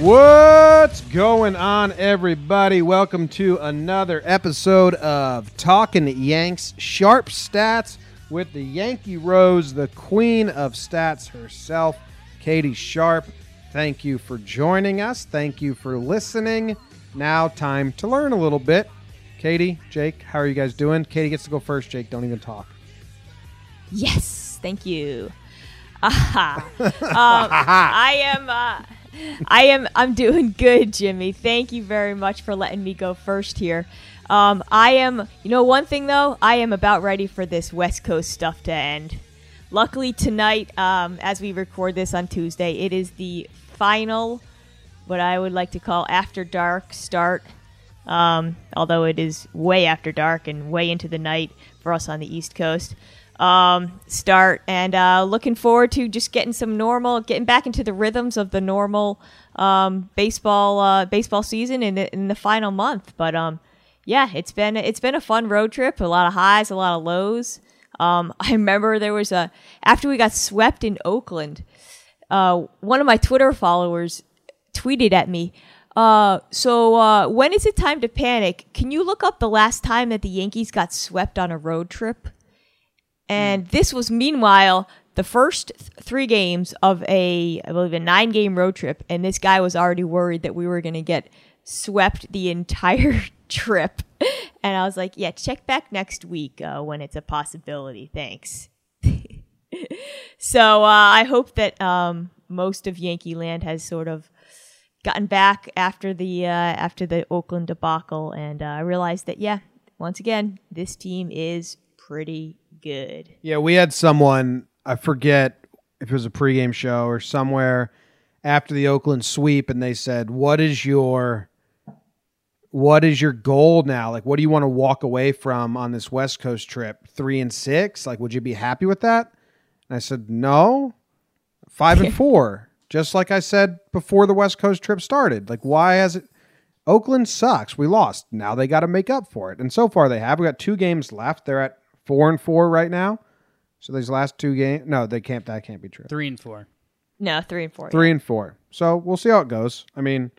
What's going on, everybody? Welcome to another episode of Talking Yanks Sharp Stats with the Yankee Rose, the queen of stats herself, Katie Sharp. Thank you for joining us. Thank you for listening. Now, time to learn a little bit. Katie, Jake, how are you guys doing? Katie gets to go first. Jake, don't even talk. Yes, thank you. Aha. um, I am. Uh, I am. I'm doing good, Jimmy. Thank you very much for letting me go first here. Um, I am. You know, one thing though, I am about ready for this West Coast stuff to end. Luckily tonight, um, as we record this on Tuesday, it is the final, what I would like to call after dark start. Um, although it is way after dark and way into the night for us on the East Coast um, start and uh, looking forward to just getting some normal, getting back into the rhythms of the normal um, baseball uh, baseball season in the, in the final month. But um, yeah, it's been it's been a fun road trip. A lot of highs, a lot of lows. Um, I remember there was a after we got swept in Oakland. Uh, one of my Twitter followers tweeted at me. Uh, so uh, when is it time to panic? Can you look up the last time that the Yankees got swept on a road trip? And this was, meanwhile, the first th- three games of a, I believe, a nine game road trip. And this guy was already worried that we were going to get swept the entire trip. And I was like, yeah, check back next week uh, when it's a possibility. Thanks. so uh, I hope that um, most of Yankee Land has sort of gotten back after the uh, after the Oakland debacle, and uh, I realized that yeah, once again, this team is pretty good. Yeah, we had someone, I forget if it was a pregame show or somewhere after the Oakland sweep and they said, "What is your what is your goal now? Like what do you want to walk away from on this West Coast trip? 3 and 6? Like would you be happy with that?" And I said, "No. 5 and 4." Just like I said before the West Coast trip started. Like why has it Oakland sucks. We lost. Now they got to make up for it. And so far they have. We got two games left. They're at four and four right now. So these last two games, no, they can't. That can't be true. Three and four. No, three and four. Three and four. So we'll see how it goes. I mean,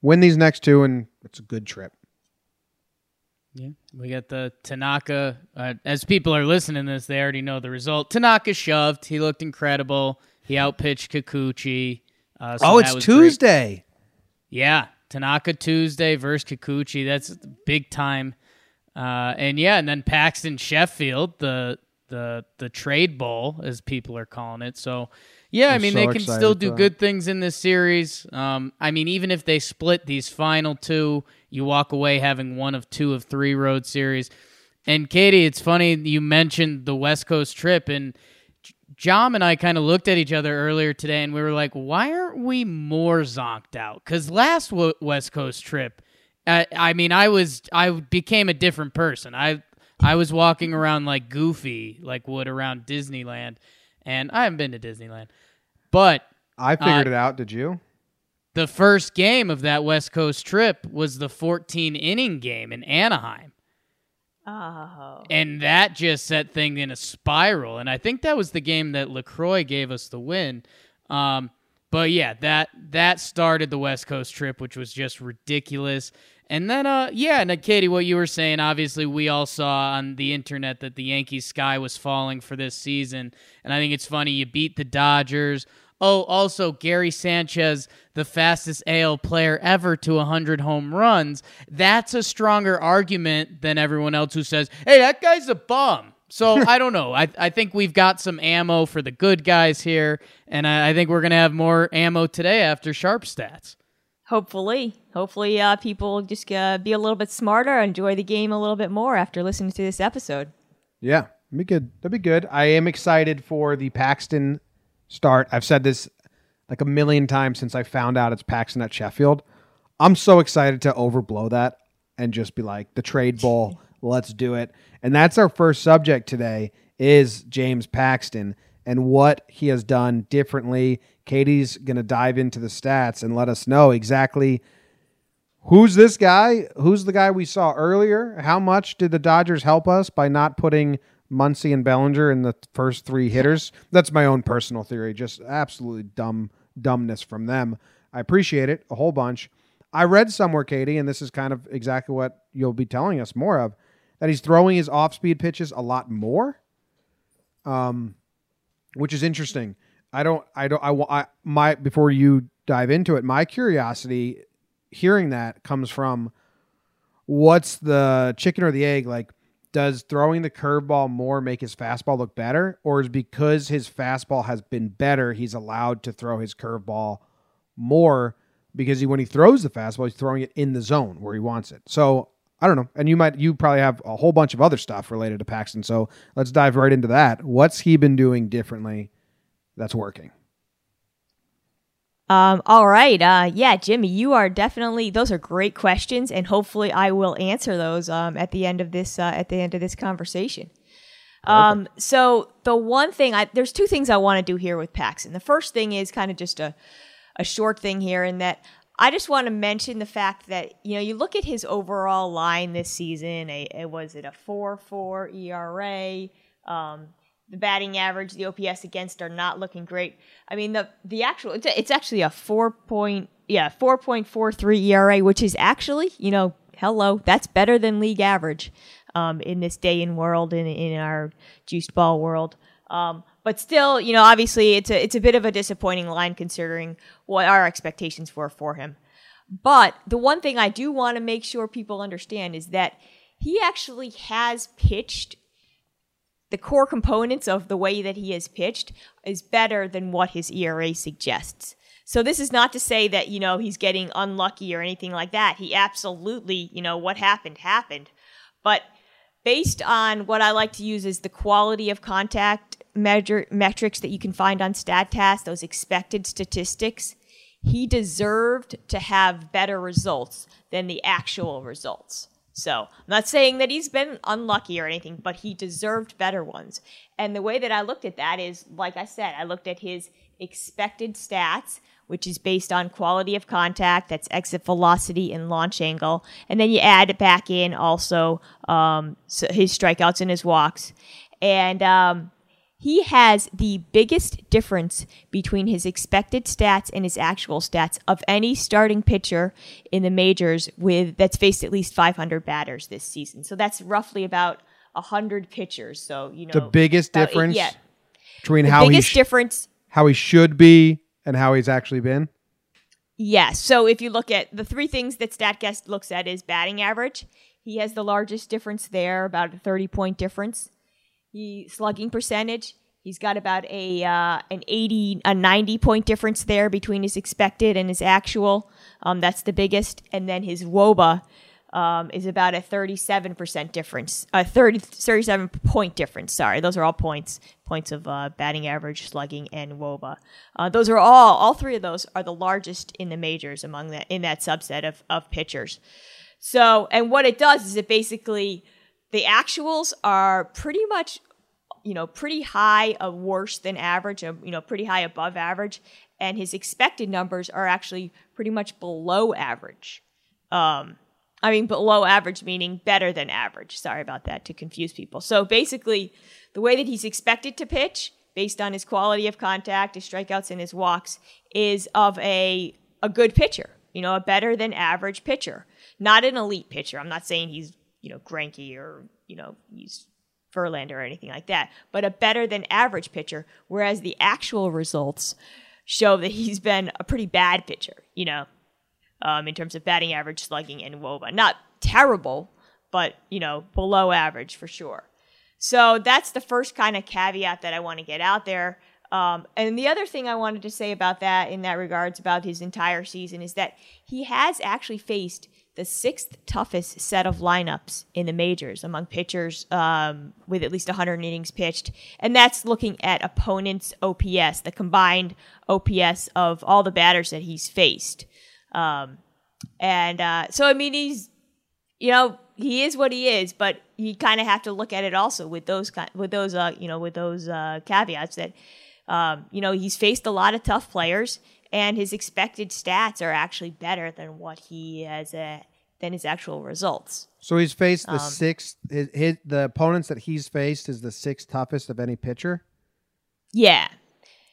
win these next two, and it's a good trip. Yeah, we got the Tanaka. Uh, as people are listening to this, they already know the result. Tanaka shoved. He looked incredible. He outpitched Kikuchi. Uh, so oh, it's was great. Tuesday. Yeah, Tanaka Tuesday versus Kikuchi. That's big time. Uh, and yeah, and then Paxton Sheffield, the the the trade bowl, as people are calling it. So yeah, i I'm mean so they can still do good things in this series. Um, I mean, even if they split these final two, you walk away having one of two of three road series. And Katie, it's funny you mentioned the West Coast trip, and Jom and I kind of looked at each other earlier today, and we were like, "Why aren't we more zonked out?" Because last West Coast trip, I mean, I was I became a different person. I I was walking around like Goofy, like would around Disneyland, and I haven't been to Disneyland, but I figured Uh, it out. Did you? the first game of that West Coast trip was the 14 inning game in Anaheim. Oh. And that just set things in a spiral. And I think that was the game that LaCroix gave us the win. Um, but yeah, that that started the West Coast trip, which was just ridiculous. And then, uh, yeah, and uh, Katie, what you were saying, obviously, we all saw on the internet that the Yankees' sky was falling for this season. And I think it's funny, you beat the Dodgers. Oh, also, Gary Sanchez, the fastest AL player ever to 100 home runs. That's a stronger argument than everyone else who says, hey, that guy's a bum. So I don't know. I, I think we've got some ammo for the good guys here. And I, I think we're going to have more ammo today after Sharp Stats. Hopefully, hopefully, uh, people just uh, be a little bit smarter, enjoy the game a little bit more after listening to this episode. Yeah, that'd be good. That'd be good. I am excited for the Paxton start. I've said this like a million times since I found out it's Paxton at Sheffield. I'm so excited to overblow that and just be like the trade bowl. Let's do it. And that's our first subject today is James Paxton and what he has done differently. Katie's going to dive into the stats and let us know exactly who's this guy? Who's the guy we saw earlier? How much did the Dodgers help us by not putting Muncy and Bellinger in the first three hitters? That's my own personal theory. Just absolutely dumb dumbness from them. I appreciate it a whole bunch. I read somewhere, Katie, and this is kind of exactly what you'll be telling us more of, that he's throwing his off-speed pitches a lot more, um, which is interesting. I don't, I don't, I, I my before you dive into it, my curiosity hearing that comes from what's the chicken or the egg? Like, does throwing the curveball more make his fastball look better, or is because his fastball has been better, he's allowed to throw his curveball more because he when he throws the fastball, he's throwing it in the zone where he wants it. So I don't know, and you might you probably have a whole bunch of other stuff related to Paxton. So let's dive right into that. What's he been doing differently that's working? Um, all right. Uh, yeah, Jimmy, you are definitely. Those are great questions, and hopefully, I will answer those um, at the end of this uh, at the end of this conversation. Um, so the one thing I there's two things I want to do here with Paxton. The first thing is kind of just a a short thing here, in that I just want to mention the fact that you know you look at his overall line this season. A, a was it a four four ERA? Um, the batting average, the OPS against are not looking great. I mean, the the actual it's, it's actually a four point yeah four point four three ERA, which is actually you know hello that's better than league average um, in this day and world in in our juiced ball world. Um, but still, you know, obviously it's a it's a bit of a disappointing line considering what our expectations were for him. But the one thing I do want to make sure people understand is that he actually has pitched the core components of the way that he has pitched is better than what his ERA suggests. So this is not to say that, you know, he's getting unlucky or anything like that. He absolutely, you know, what happened happened. But based on what I like to use as the quality of contact measure metrics that you can find on StatCast, those expected statistics, he deserved to have better results than the actual results. So I'm not saying that he's been unlucky or anything, but he deserved better ones. And the way that I looked at that is, like I said, I looked at his expected stats, which is based on quality of contact, that's exit velocity and launch angle, and then you add back in also um, so his strikeouts and his walks, and um, he has the biggest difference between his expected stats and his actual stats of any starting pitcher in the majors with that's faced at least 500 batters this season. So that's roughly about 100 pitchers. So, you know, The biggest about- difference yeah, between how he biggest sh- difference how he should be and how he's actually been. Yes. So if you look at the three things that StatCast looks at is batting average. He has the largest difference there, about a 30 point difference. He slugging percentage. He's got about a uh, an 80 a 90 point difference there between his expected and his actual. Um, that's the biggest. And then his WOBA um, is about a 37% difference. A 30, 37 point difference. Sorry, those are all points. Points of uh, batting average, slugging, and WOBA. Uh, those are all. All three of those are the largest in the majors among that in that subset of of pitchers. So, and what it does is it basically the actuals are pretty much you know, pretty high of worse than average, you know, pretty high above average, and his expected numbers are actually pretty much below average. Um, I mean, below average meaning better than average. Sorry about that to confuse people. So basically, the way that he's expected to pitch, based on his quality of contact, his strikeouts, and his walks, is of a a good pitcher. You know, a better than average pitcher, not an elite pitcher. I'm not saying he's you know Greinke or you know he's Verlander or anything like that, but a better than average pitcher. Whereas the actual results show that he's been a pretty bad pitcher, you know, um, in terms of batting average, slugging, and WOBA. Not terrible, but, you know, below average for sure. So that's the first kind of caveat that I want to get out there. Um, and the other thing I wanted to say about that, in that regards, about his entire season, is that he has actually faced the sixth toughest set of lineups in the majors among pitchers um, with at least 100 innings pitched. And that's looking at opponents' OPS, the combined OPS of all the batters that he's faced. Um, and uh, so, I mean, he's, you know, he is what he is, but you kind of have to look at it also with those, with those, uh, you know, with those uh, caveats that, um, you know, he's faced a lot of tough players and his expected stats are actually better than what he has uh, than his actual results. So he's faced the Um, sixth. His, his the opponents that he's faced is the sixth toughest of any pitcher. Yeah,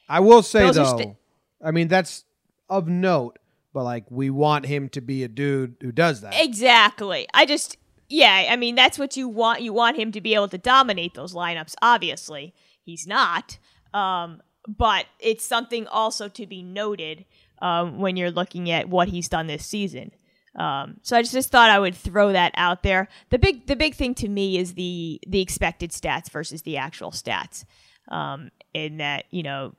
I will say Those though, sti- I mean that's of note. but like we want him to be a dude who does that. Exactly. I just yeah, I mean that's what you want. You want him to be able to dominate those lineups. Obviously, he's not. Um, but it's something also to be noted um, when you're looking at what he's done this season. Um, so I just, just thought I would throw that out there. The big the big thing to me is the the expected stats versus the actual stats. Um, in that you know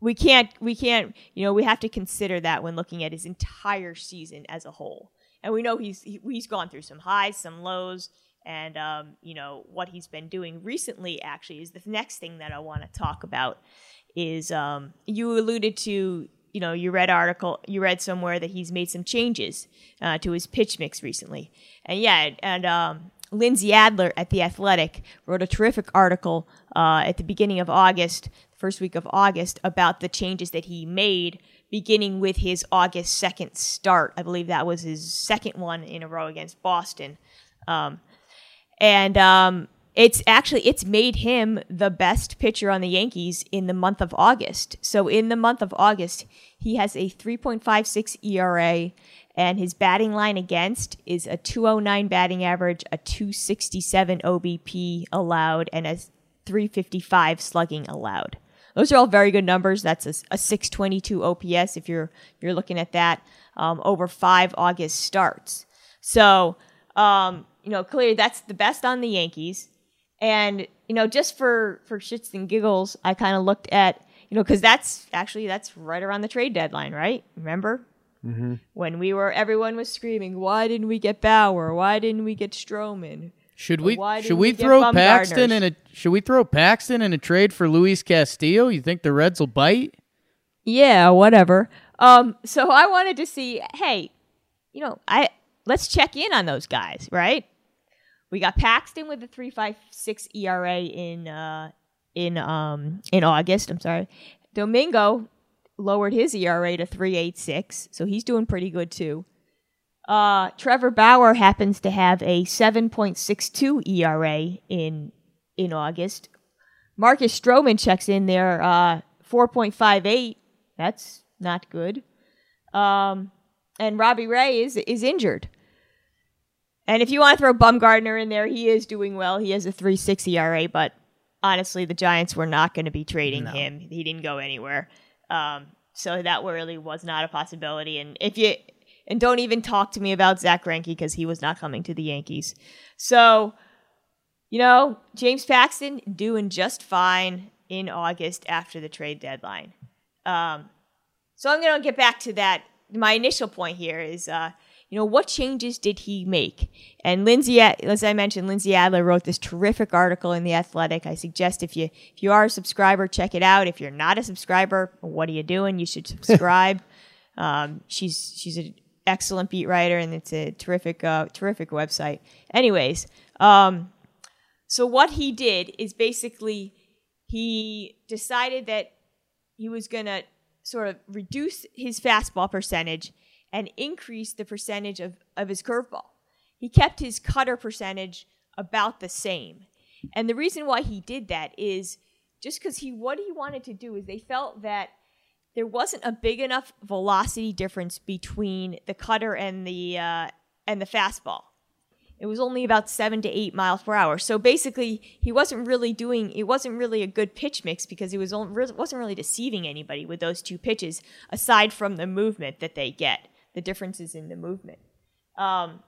we can't we can't you know we have to consider that when looking at his entire season as a whole. And we know he's he, he's gone through some highs, some lows, and um, you know what he's been doing recently. Actually, is the next thing that I want to talk about. Is um, you alluded to you know, you read article, you read somewhere that he's made some changes uh, to his pitch mix recently, and yeah, and um, Lindsey Adler at the Athletic wrote a terrific article uh, at the beginning of August, first week of August, about the changes that he made, beginning with his August second start. I believe that was his second one in a row against Boston, um, and um, it's actually it's made him the best pitcher on the Yankees in the month of August. So in the month of August, he has a 3.56 ERA and his batting line against is a 209 batting average, a 267 OBP allowed and a 355 slugging allowed. Those are all very good numbers. That's a, a 622 OPS if you're you're looking at that um, over five August starts. So um, you know, clearly that's the best on the Yankees. And you know, just for for shits and giggles, I kind of looked at you know because that's actually that's right around the trade deadline, right? Remember Mm-hmm. when we were everyone was screaming, "Why didn't we get Bauer? Why didn't we get Stroman?" Should we should we we throw Paxton in a should we throw Paxton in a trade for Luis Castillo? You think the Reds will bite? Yeah, whatever. Um, so I wanted to see, hey, you know, I let's check in on those guys, right? We got Paxton with a three five six ERA in uh in um in August. I'm sorry. Domingo lowered his ERA to three eight six, so he's doing pretty good too. Uh, Trevor Bauer happens to have a seven point six two ERA in in August. Marcus Stroman checks in there, uh, four point five eight. That's not good. Um, and Robbie Ray is is injured. And if you want to throw Bumgarner in there, he is doing well. He has a 3.6 ERA, but honestly, the Giants were not going to be trading No. him. He didn't go anywhere. Um, so that really was not a possibility. And if you and don't even talk to me about Zach Greinke because he was not coming to the Yankees. So, you know, James Paxton doing just fine in August after the trade deadline. Um, so I'm going to get back to that. My initial point here is, uh, you know, what changes did he make? And Lindsey, as I mentioned, Lindsey Adler wrote this terrific article in the Athletic. I suggest if you if you are a subscriber, check it out. If you're not a subscriber, what are you doing? You should subscribe. um, she's she's an excellent beat writer, and it's a terrific uh, terrific website. Anyways, um, so what he did is basically he decided that he was going to sort of reduce his fastball percentage and increase the percentage of, of his curveball. He kept his cutter percentage about the same. And the reason why he did that is just because he what he wanted to do is they felt that there wasn't a big enough velocity difference between the cutter and the uh, and the fastball. It was only about seven to eight miles per hour. So basically, he wasn't really doing. It wasn't really a good pitch mix because he was only, wasn't really deceiving anybody with those two pitches, aside from the movement that they get, the differences in the movement. Um,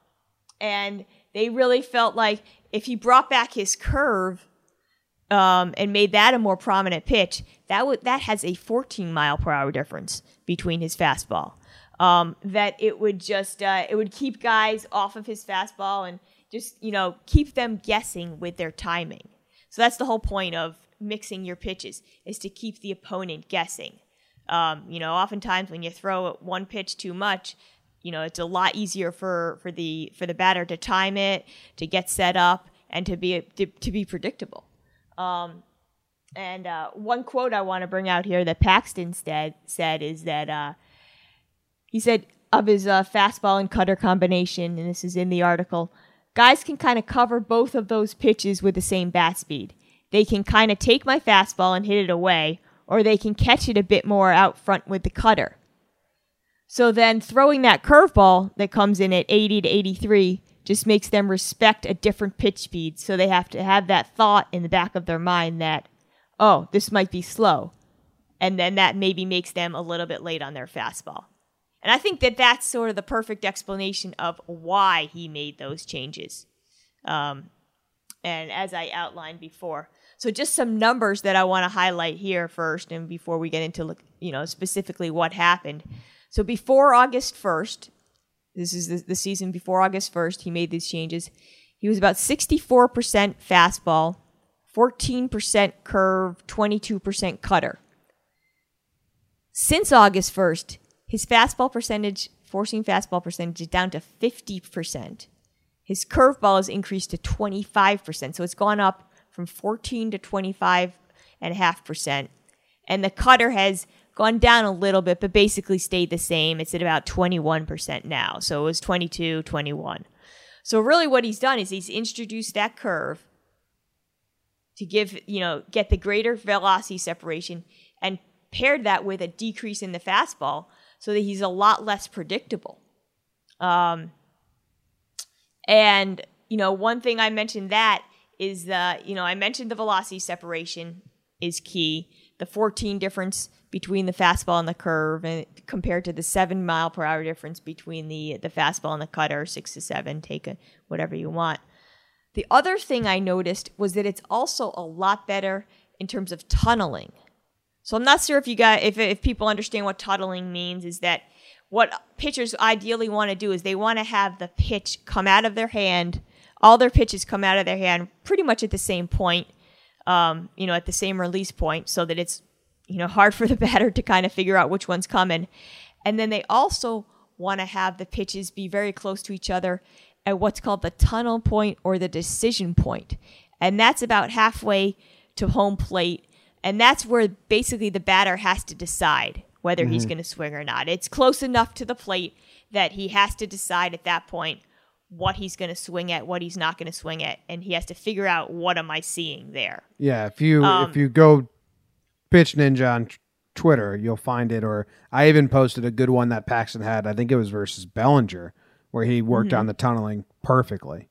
and they really felt like if he brought back his curve um, and made that a more prominent pitch, that would that has a 14 mile per hour difference between his fastball. Um, that it would just uh, it would keep guys off of his fastball and just you know keep them guessing with their timing. So that's the whole point of mixing your pitches is to keep the opponent guessing. Um, you know, oftentimes when you throw one pitch too much, you know it's a lot easier for for the for the batter to time it, to get set up, and to be to, to be predictable. Um, and uh, one quote I want to bring out here that Paxton said said is that uh, he said of his uh, fastball and cutter combination, and this is in the article. Guys can kind of cover both of those pitches with the same bat speed. They can kind of take my fastball and hit it away, or they can catch it a bit more out front with the cutter. So then throwing that curveball that comes in at 80 to 83 just makes them respect a different pitch speed. So they have to have that thought in the back of their mind that, oh, this might be slow. And then that maybe makes them a little bit late on their fastball. And I think that that's sort of the perfect explanation of why he made those changes. Um, and as I outlined before. So just some numbers that I want to highlight here first, and before we get into look, you know, specifically what happened. So before August first, this is the, the season before August first, he made these changes. He was about sixty-four percent fastball, fourteen percent curve, twenty-two percent cutter. Since August first, his fastball percentage, four-seam fastball percentage, is down to fifty percent. His curveball has increased to 25%. So it's gone up from 14 to 25 and a half percent. And the cutter has gone down a little bit, but basically stayed the same. It's at about 21% now. So it was 22, 21. So really what he's done is he's introduced that curve to give, you know, get the greater velocity separation and paired that with a decrease in the fastball so that he's a lot less predictable. Um, and, you know, one thing I mentioned that is that, you know, I mentioned the velocity separation is key. The 14 difference between the fastball and the curve and compared to the seven mile per hour difference between the, the fastball and the cutter, six to seven, take a, whatever you want. The other thing I noticed was that it's also a lot better in terms of tunneling. So I'm not sure if you got if if people understand what tunneling means is that what pitchers ideally want to do is they want to have the pitch come out of their hand, all their pitches come out of their hand pretty much at the same point, um, you know, at the same release point, so that it's you know hard for the batter to kind of figure out which one's coming, and then they also want to have the pitches be very close to each other at what's called the tunnel point or the decision point. and that's about halfway to home plate, and that's where basically the batter has to decide whether mm-hmm. he's going to swing or not. It's close enough to the plate that he has to decide at that point what he's going to swing at, what he's not going to swing at, and he has to figure out what am I seeing there. Yeah, if you um, if you go pitch ninja on Twitter, you'll find it. Or I even posted a good one that Paxton had. I think it was versus Bellinger, where he worked mm-hmm. on the tunneling perfectly.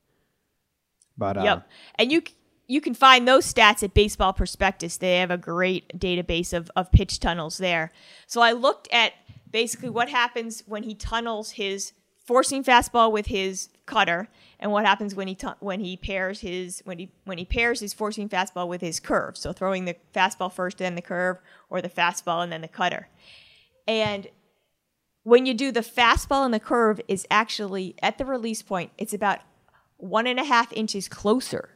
But uh, yep, and you you can find those stats at Baseball Prospectus. They have a great database of, of pitch tunnels there. So I looked at basically what happens when he tunnels his four-seam fastball with his cutter, and what happens when he when he pairs his when he when he pairs his four-seam fastball with his curve. So throwing the fastball first, then the curve, or the fastball and then the cutter. And when you do the fastball and the curve is actually at the release point, it's about one and a half inches closer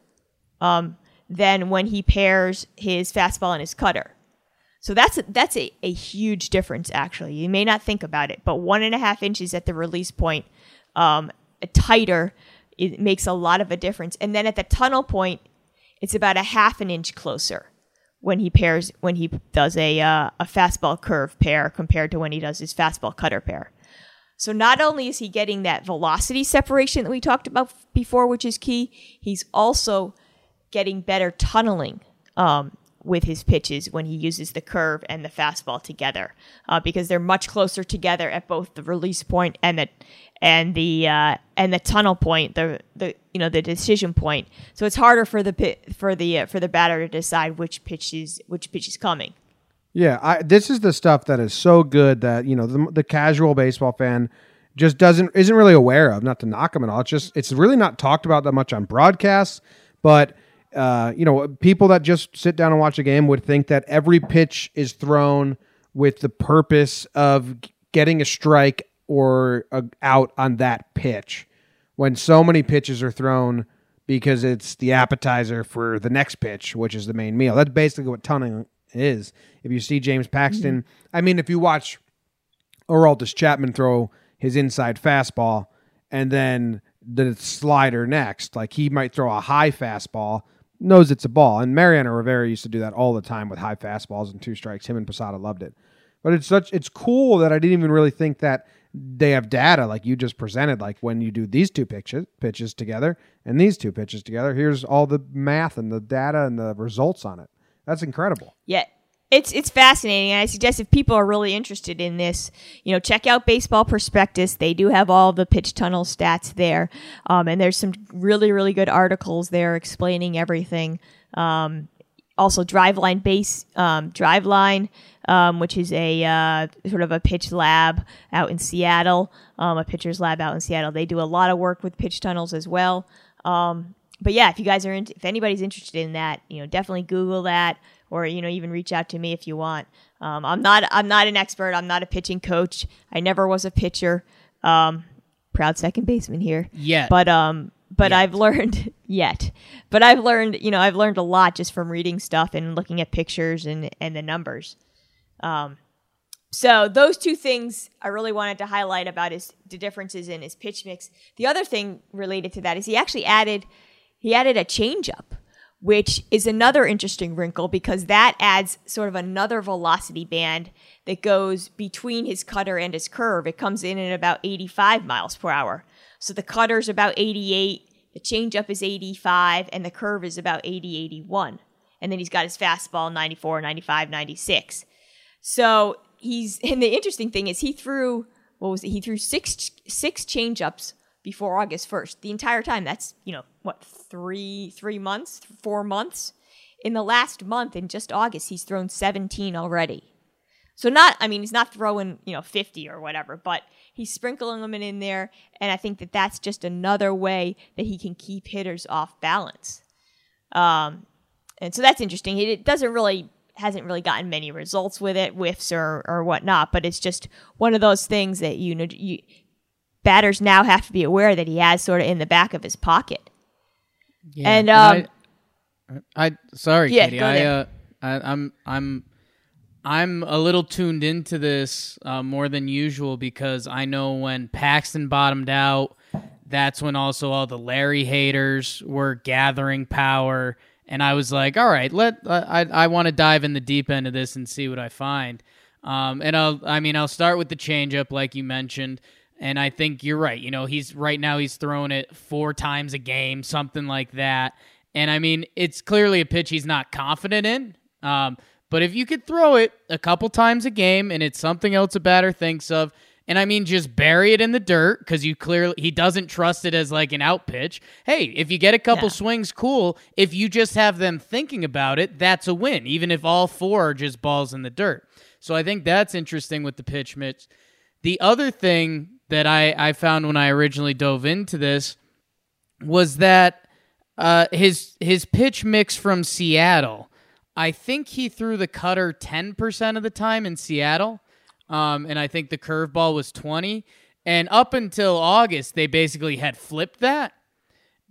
um, than when he pairs his fastball and his cutter. So that's a, that's a, a huge difference, actually. You may not think about it, but one and a half inches at the release point, um, tighter, it makes a lot of a difference. And then at the tunnel point, it's about a half an inch closer when he pairs when he does a uh, a fastball curve pair compared to when he does his fastball cutter pair. So not only is he getting that velocity separation that we talked about before, which is key, he's also getting better tunneling um, with his pitches when he uses the curve and the fastball together uh, because they're much closer together at both the release point and the and the uh, and the tunnel point the the you know the decision point. So it's harder for the pit, for the uh, for the batter to decide which pitch is which pitch is coming. Yeah I, this is the stuff that is so good that you know the, the casual baseball fan just doesn't isn't really aware of not to knock them at all. It's just it's really not talked about that much on broadcasts but uh, you know, people that just sit down and watch a game would think that every pitch is thrown with the purpose of getting a strike or a out on that pitch. When so many pitches are thrown because it's the appetizer for the next pitch, which is the main meal. That's basically what tunneling is. If you see James Paxton, mm-hmm. I mean, if you watch Aroldis Chapman throw his inside fastball and then the slider next, like he might throw a high fastball knows it's a ball. And Mariano Rivera used to do that all the time with high fastballs and two strikes. Him and Posada loved it. But it's such it's cool that I didn't even really think that they have data like you just presented. Like when you do these two pitches pitches together and these two pitches together, here's all the math and the data and the results on it. That's incredible. Yeah. it's it's fascinating and i suggest if people are really interested in this you know check out baseball prospectus they do have all the pitch tunnel stats there um, and there's some really really good articles there explaining everything um, also driveline base um, driveline um, which is a uh, sort of a pitch lab out in seattle um, a pitcher's lab out in seattle they do a lot of work with pitch tunnels as well um, but yeah if you guys are in, if anybody's interested in that you know definitely google that or you know even reach out to me if you want. Um, I'm not I'm not an expert. I'm not a pitching coach. I never was a pitcher. Um, proud second baseman here. Yeah. But um but Yet. I've learned yet. But I've learned you know I've learned a lot just from reading stuff and looking at pictures and and the numbers. Um, so those two things I really wanted to highlight about his the differences in his pitch mix. The other thing related to that is he actually added he added a changeup, which is another interesting wrinkle because that adds sort of another velocity band that goes between his cutter and his curve. It comes in at about 85 miles per hour. So the cutter's about 88, the changeup is 85, and the curve is about 80, 81. And then he's got his fastball 94, 95, 96. So he's and the interesting thing is he threw what was it? He threw six six changeups before August first. The entire time. That's you know what three three months, four months. In the last month, in just August, he's thrown seventeen already. So not, I mean, he's not throwing you know fifty or whatever, but he's sprinkling them in there, and I think that that's just another way that he can keep hitters off balance. Um, and so that's interesting. It, it doesn't really hasn't really gotten many results with it, whiffs or or whatnot. But it's just one of those things that you know you, batters now have to be aware that he has sort of in the back of his pocket. Yeah. And, um, I, I sorry, Yeah, Katie. I, uh, I I'm I'm I'm a little tuned into this uh, more than usual because I know when Paxton bottomed out, that's when also all the Larry haters were gathering power, and I was like, all right, let I I want to dive in the deep end of this and see what I find. Um, and I'll I mean I'll start with the changeup like you mentioned. And I think you're right. You know, he's right now he's throwing it four times a game, something like that. And I mean, it's clearly a pitch he's not confident in. Um, but if you could throw it a couple times a game and it's something else a batter thinks of, and I mean just bury it in the dirt because you clearly he doesn't trust it as like an out pitch. Hey, if you get a couple Yeah. swings, cool. If you just have them thinking about it, that's a win, even if all four are just balls in the dirt. So I think that's interesting with the pitch mix. The other thing that I, I found when I originally dove into this was that uh, his his pitch mix from Seattle. I think he threw the cutter ten percent of the time in Seattle, um, and I think the curveball was twenty. And up until August, they basically had flipped that.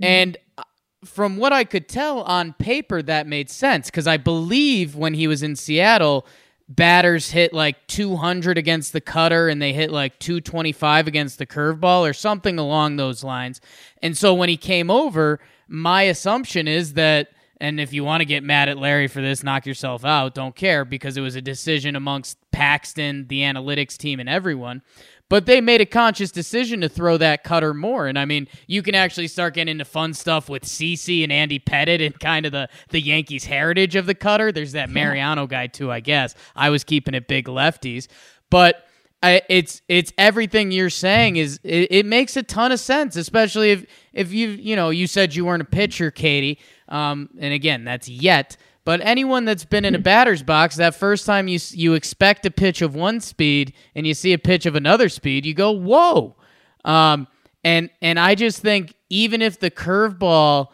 And uh, from what I could tell on paper, that made sense because I believe when he was in Seattle, batters hit like 200 against the cutter and they hit like 225 against the curveball or something along those lines. And so when he came over, my assumption is that. And if you want to get mad at Larry for this, knock yourself out. Don't care because it was a decision amongst Paxton, the analytics team, and everyone. But they made a conscious decision to throw that cutter more. And I mean, you can actually start getting into fun stuff with CC and Andy Pettitte and kind of the, the Yankees heritage of the cutter. There's that Mariano guy too, I guess. I was keeping it big lefties. But I, it's it's everything you're saying is it, it makes a ton of sense, especially if if you you know you said you weren't a pitcher, Katie, um, and again that's yet. But anyone that's been in a batter's box, that first time you you expect a pitch of one speed and you see a pitch of another speed, you go whoa, um, and and I just think even if the curveball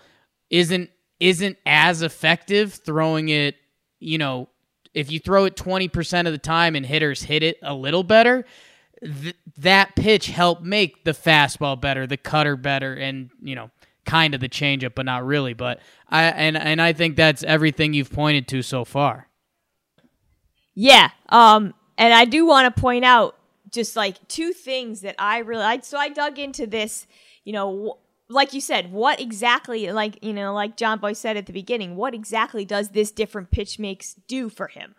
isn't isn't as effective throwing it, you know, if you throw it 20% of the time and hitters hit it a little better, th- that pitch helped make the fastball better, the cutter better, and, you know, kind of the changeup, but not really. But I and and I think that's everything you've pointed to so far. Yeah. Um, and I do want to point out just like two things that I really, I, so I dug into this, you know, like you said, what exactly, like, you know, like John Boy said at the beginning, what exactly does this different pitch mix do for him?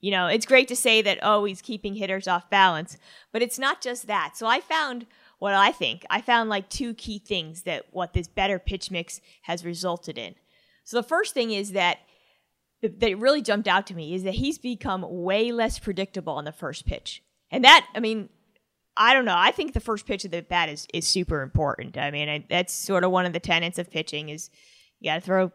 You know, it's great to say that, oh, he's keeping hitters off balance, but it's not just that. So I found what I think, I found like two key things that what this better pitch mix has resulted in. So the first thing is that that really jumped out to me is that he's become way less predictable on the first pitch. And that, I mean, I don't know. I think the first pitch of the bat is, is super important. I mean, I, that's sort of one of the tenets of pitching is you got to throw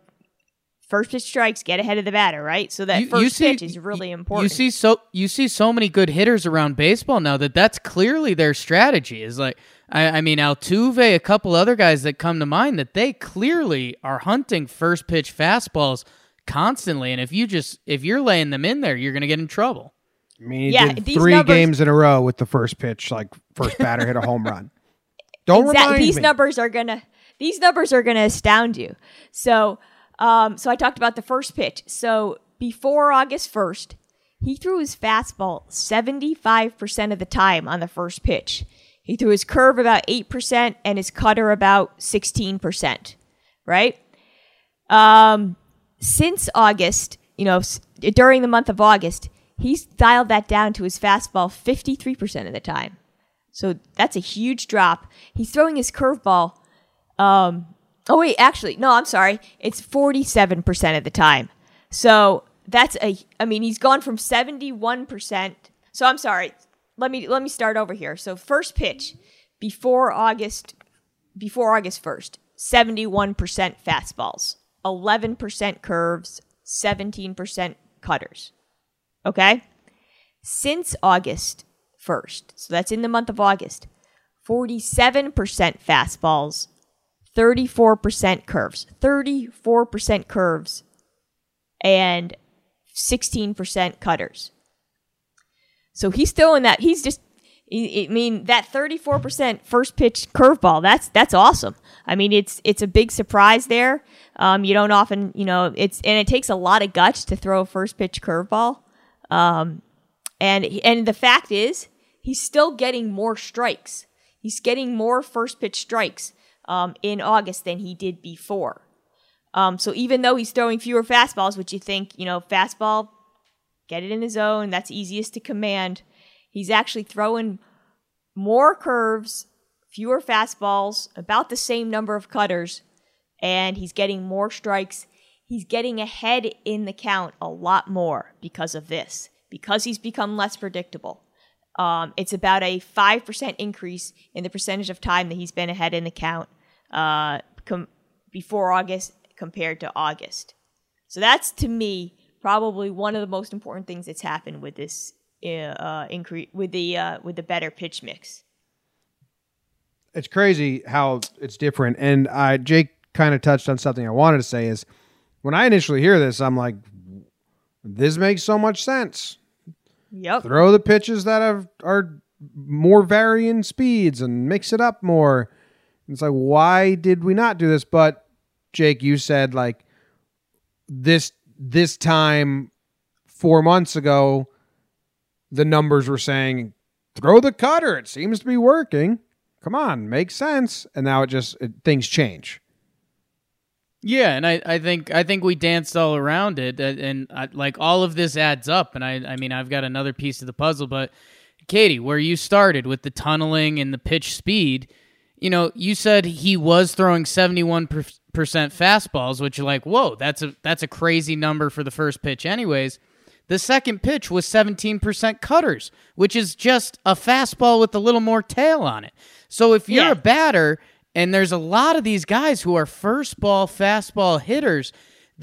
first pitch strikes, get ahead of the batter, right? So that You- first you see- pitch is really important. You see so you see so many good hitters around baseball now that that's clearly their strategy. Is like I, I mean Altuve, a couple other guys that come to mind that they clearly are hunting first pitch fastballs constantly. And if you just if you're laying them in there, you're going to get in trouble. I mean, he Yeah, did three numbers- games in a row with the first pitch, like first batter hit a home run. Don't Exact- remind these me. numbers are gonna these numbers are gonna astound you. So, um, so I talked about the first pitch. So before August first, he threw his fastball seventy five percent of the time on the first pitch. He threw his curve about eight percent and his cutter about sixteen percent. Right. Um, since August, you know, during the month of August, he's dialed that down to his fastball fifty three percent of the time. So that's a huge drop. He's throwing his curveball. Um, oh wait, actually, no, I'm sorry. It's 47% of the time. So that's a. I mean, he's gone from 71%. So I'm sorry. Let me let me start over here. So first pitch before August before August 1st, 71% fastballs, 11% curves, 17% cutters. Okay? Since August 1st, so that's in the month of August, 47% fastballs, 34% curves, 34% curves, and 16% cutters. So he's throwing that. He's just. I I mean that 34% first pitch curveball. That's that's awesome. I mean it's it's a big surprise there. Um, you don't often you know it's and it takes a lot of guts to throw a first pitch curveball. Um, and and the fact is he's still getting more strikes. He's getting more first pitch strikes um, in August than he did before. Um, so even though he's throwing fewer fastballs, which you think you know fastball get it in the zone. That's easiest to command. He's actually throwing more curves, fewer fastballs, about the same number of cutters, and he's getting more strikes. He's getting ahead in the count a lot more because of this, because he's become less predictable. Um, it's about a 5% increase in the percentage of time that he's been ahead in the count uh, com- before August compared to August. So that's to me probably one of the most important things that's happened with this uh, increase with the uh, with the better pitch mix. it's crazy how it's different. And I Jake kind of touched on something I wanted to say is when I initially hear this, I'm like, this makes so much sense. Yep. Throw the pitches that have, are more varying speeds and mix it up more. It's like, why did we not do this? But Jake, you said like this this time four months ago, the numbers were saying throw the cutter. It seems to be working. Come on, makes sense. And now it just it, things change. Yeah, and I, I think I think we danced all around it, and, and I, like all of this adds up. And I I mean I've got another piece of the puzzle, but Katie, where you started with the tunneling and the pitch speed, you know, you said he was throwing seventy one percent fastballs, which you're like, whoa, that's a that's a crazy number for the first pitch, anyways. The second pitch was 17% cutters, which is just a fastball with a little more tail on it. So if you're Yeah. a batter and there's a lot of these guys who are first ball fastball hitters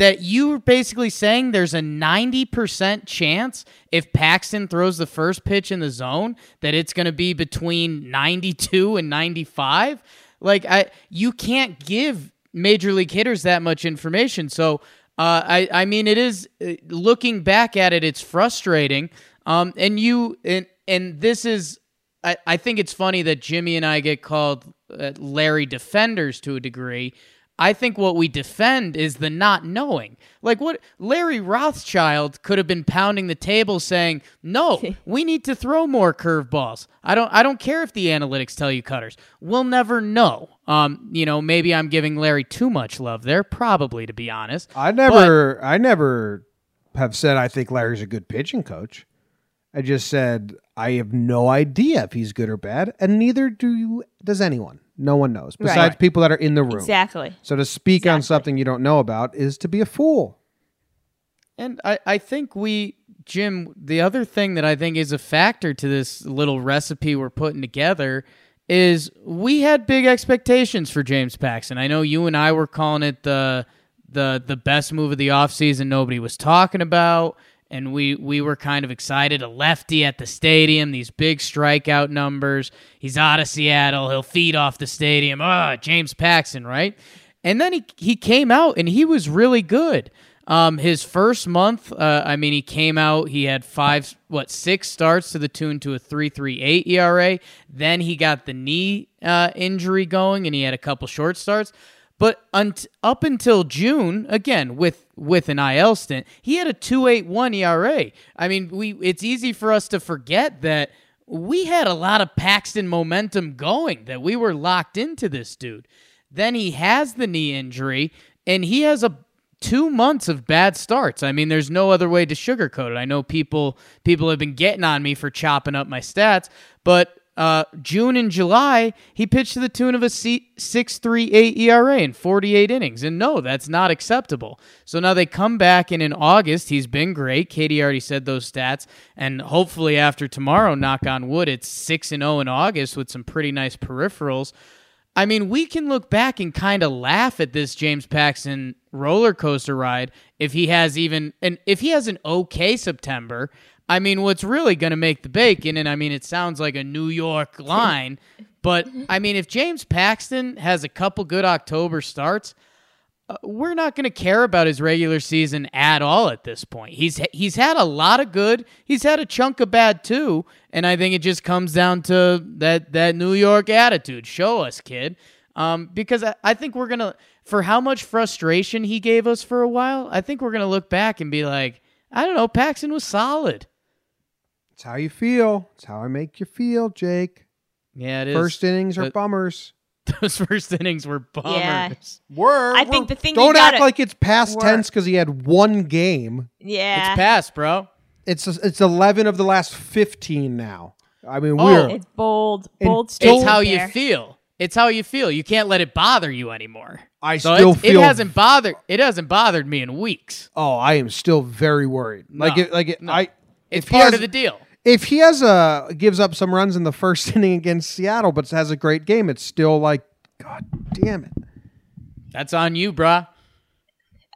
that you're basically saying there's a 90% chance if Paxton throws the first pitch in the zone that it's going to be between 92 and 95 like I you can't give major league hitters that much information so uh, I, I mean, it is uh, looking back at it, it's frustrating. Um, and you and and this is, I, I think it's funny that Jimmy and I get called uh, Larry defenders to a degree. I think what we defend is the not knowing. Like what Larry Rothschild could have been pounding the table saying, "No, we need to throw more curveballs." I don't I don't care if the analytics tell you cutters. We'll never know. Um, you know, maybe I'm giving Larry too much love there, probably to be honest. I never, I never have said I think Larry's a good pitching coach. I just said I have no idea if he's good or bad, and neither do you, does anyone. No one knows Right. besides people that are in the room. Exactly. So to speak on something you don't know about is to be a fool. And I, I think we, Jim, the other thing that I think is a factor to this little recipe we're putting together is we had big expectations for James Paxton. I know you and I were calling it the the the best move of the offseason nobody was talking about and we we were kind of excited a lefty at the stadium these big strikeout numbers he's out of Seattle he'll feed off the stadium ah James Paxton right and then he he came out and he was really good um, his first month, uh, I mean, he came out. He had five, what, six starts to the tune to a three three eight ERA. Then he got the knee uh, injury going, and he had a couple short starts. But up until June, again with with an IL stint, he had a two eight one ERA. I mean, we it's easy for us to forget that we had a lot of Paxton momentum going. That we were locked into this dude. Then he has the knee injury, and he has a two months of bad starts. I mean, there's no other way to sugarcoat it. I know people people have been getting on me for chopping up my stats, but uh, June and July, he pitched to the tune of a C- 6.38 ERA in 48 innings. And no, that's not acceptable. So now they come back, and in August, he's been great. Katie already said those stats. And hopefully, after tomorrow, knock on wood, it's 6 and 0 in August with some pretty nice peripherals. I mean, we can look back and kind of laugh at this James Paxton roller coaster ride if he has even and if he has an okay September. I mean, what's really going to make the bacon, and I mean, it sounds like a New York line, but I mean, if James Paxton has a couple good October starts, uh, we're not going to care about his regular season at all at this point. He's he's had a lot of good, he's had a chunk of bad too, and I think it just comes down to that that New York attitude. Show us, kid, um, because I, I think we're gonna for how much frustration he gave us for a while. I think we're gonna look back and be like, I don't know, Paxton was solid. It's how you feel. It's how I make you feel, Jake. Yeah, it is. First innings are But- bummers. Those first innings were bummers. Yeah. Were. I were- think the thing you Don't act gotta- like it's past Were. tense because he had one game. Yeah. It's past, bro. It's it's eleven of the last fifteen now. I mean, Oh. we're It's bold, And bold Don't- It's statement how there. you feel. It's how you feel. You can't let it bother you anymore. I So still it's- feel it hasn't bothered. It hasn't bothered me in weeks. Oh, I am still very worried. Like No, it, like it, no. I. It's if he part has- of the deal. If he has a gives up some runs in the first inning against Seattle, but has a great game, it's still like, God damn it. That's on you, bruh.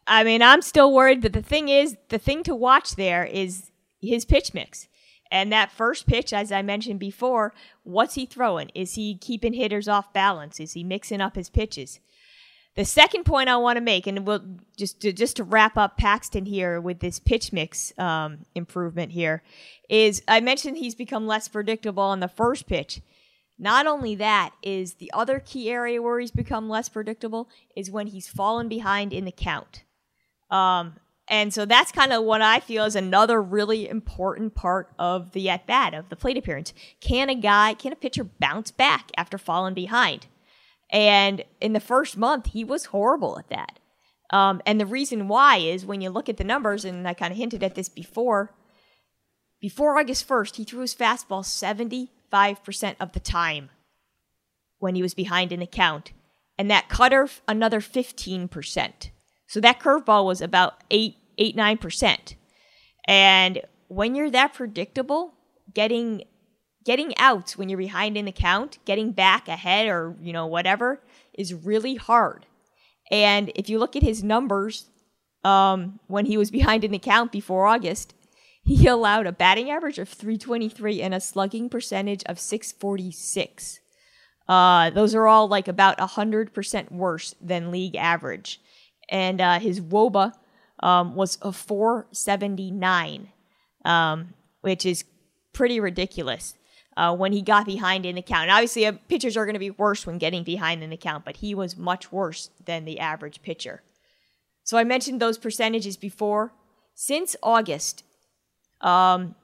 I mean, I'm still worried, but the thing is, the thing to watch there is his pitch mix. And that first pitch, as I mentioned before, what's he throwing? Is he keeping hitters off balance? Is he mixing up his pitches? The second point I want to make, and we'll just to, just to wrap up Paxton here with this pitch mix um, improvement here, is I mentioned he's become less predictable on the first pitch. Not only that, is the other key area where he's become less predictable is when he's fallen behind in the count. Um, and so that's kind of what I feel is another really important part of the at bat of the plate appearance. Can a guy, can a pitcher bounce back after falling behind? And in the first month, he was horrible at that. Um, and the reason why is when you look at the numbers, and I kind of hinted at this before, before August 1st, he threw his fastball 75% of the time when he was behind in the count. And that cutter, another 15%. So that curveball was about 8, 8 9%. And when you're that predictable, getting getting out when you're behind in the count, getting back ahead or, you know, whatever is really hard. And if you look at his numbers um, when he was behind in the count before August, he allowed a batting average of 323 and a slugging percentage of 646. Uh, those are all like about 100% worse than league average. And uh, his WOBA um, was a 479, um, which is pretty ridiculous uh, when he got behind in the count. And obviously, uh, pitchers are going to be worse when getting behind in the count, but he was much worse than the average pitcher. So I mentioned those percentages before. Since August, um,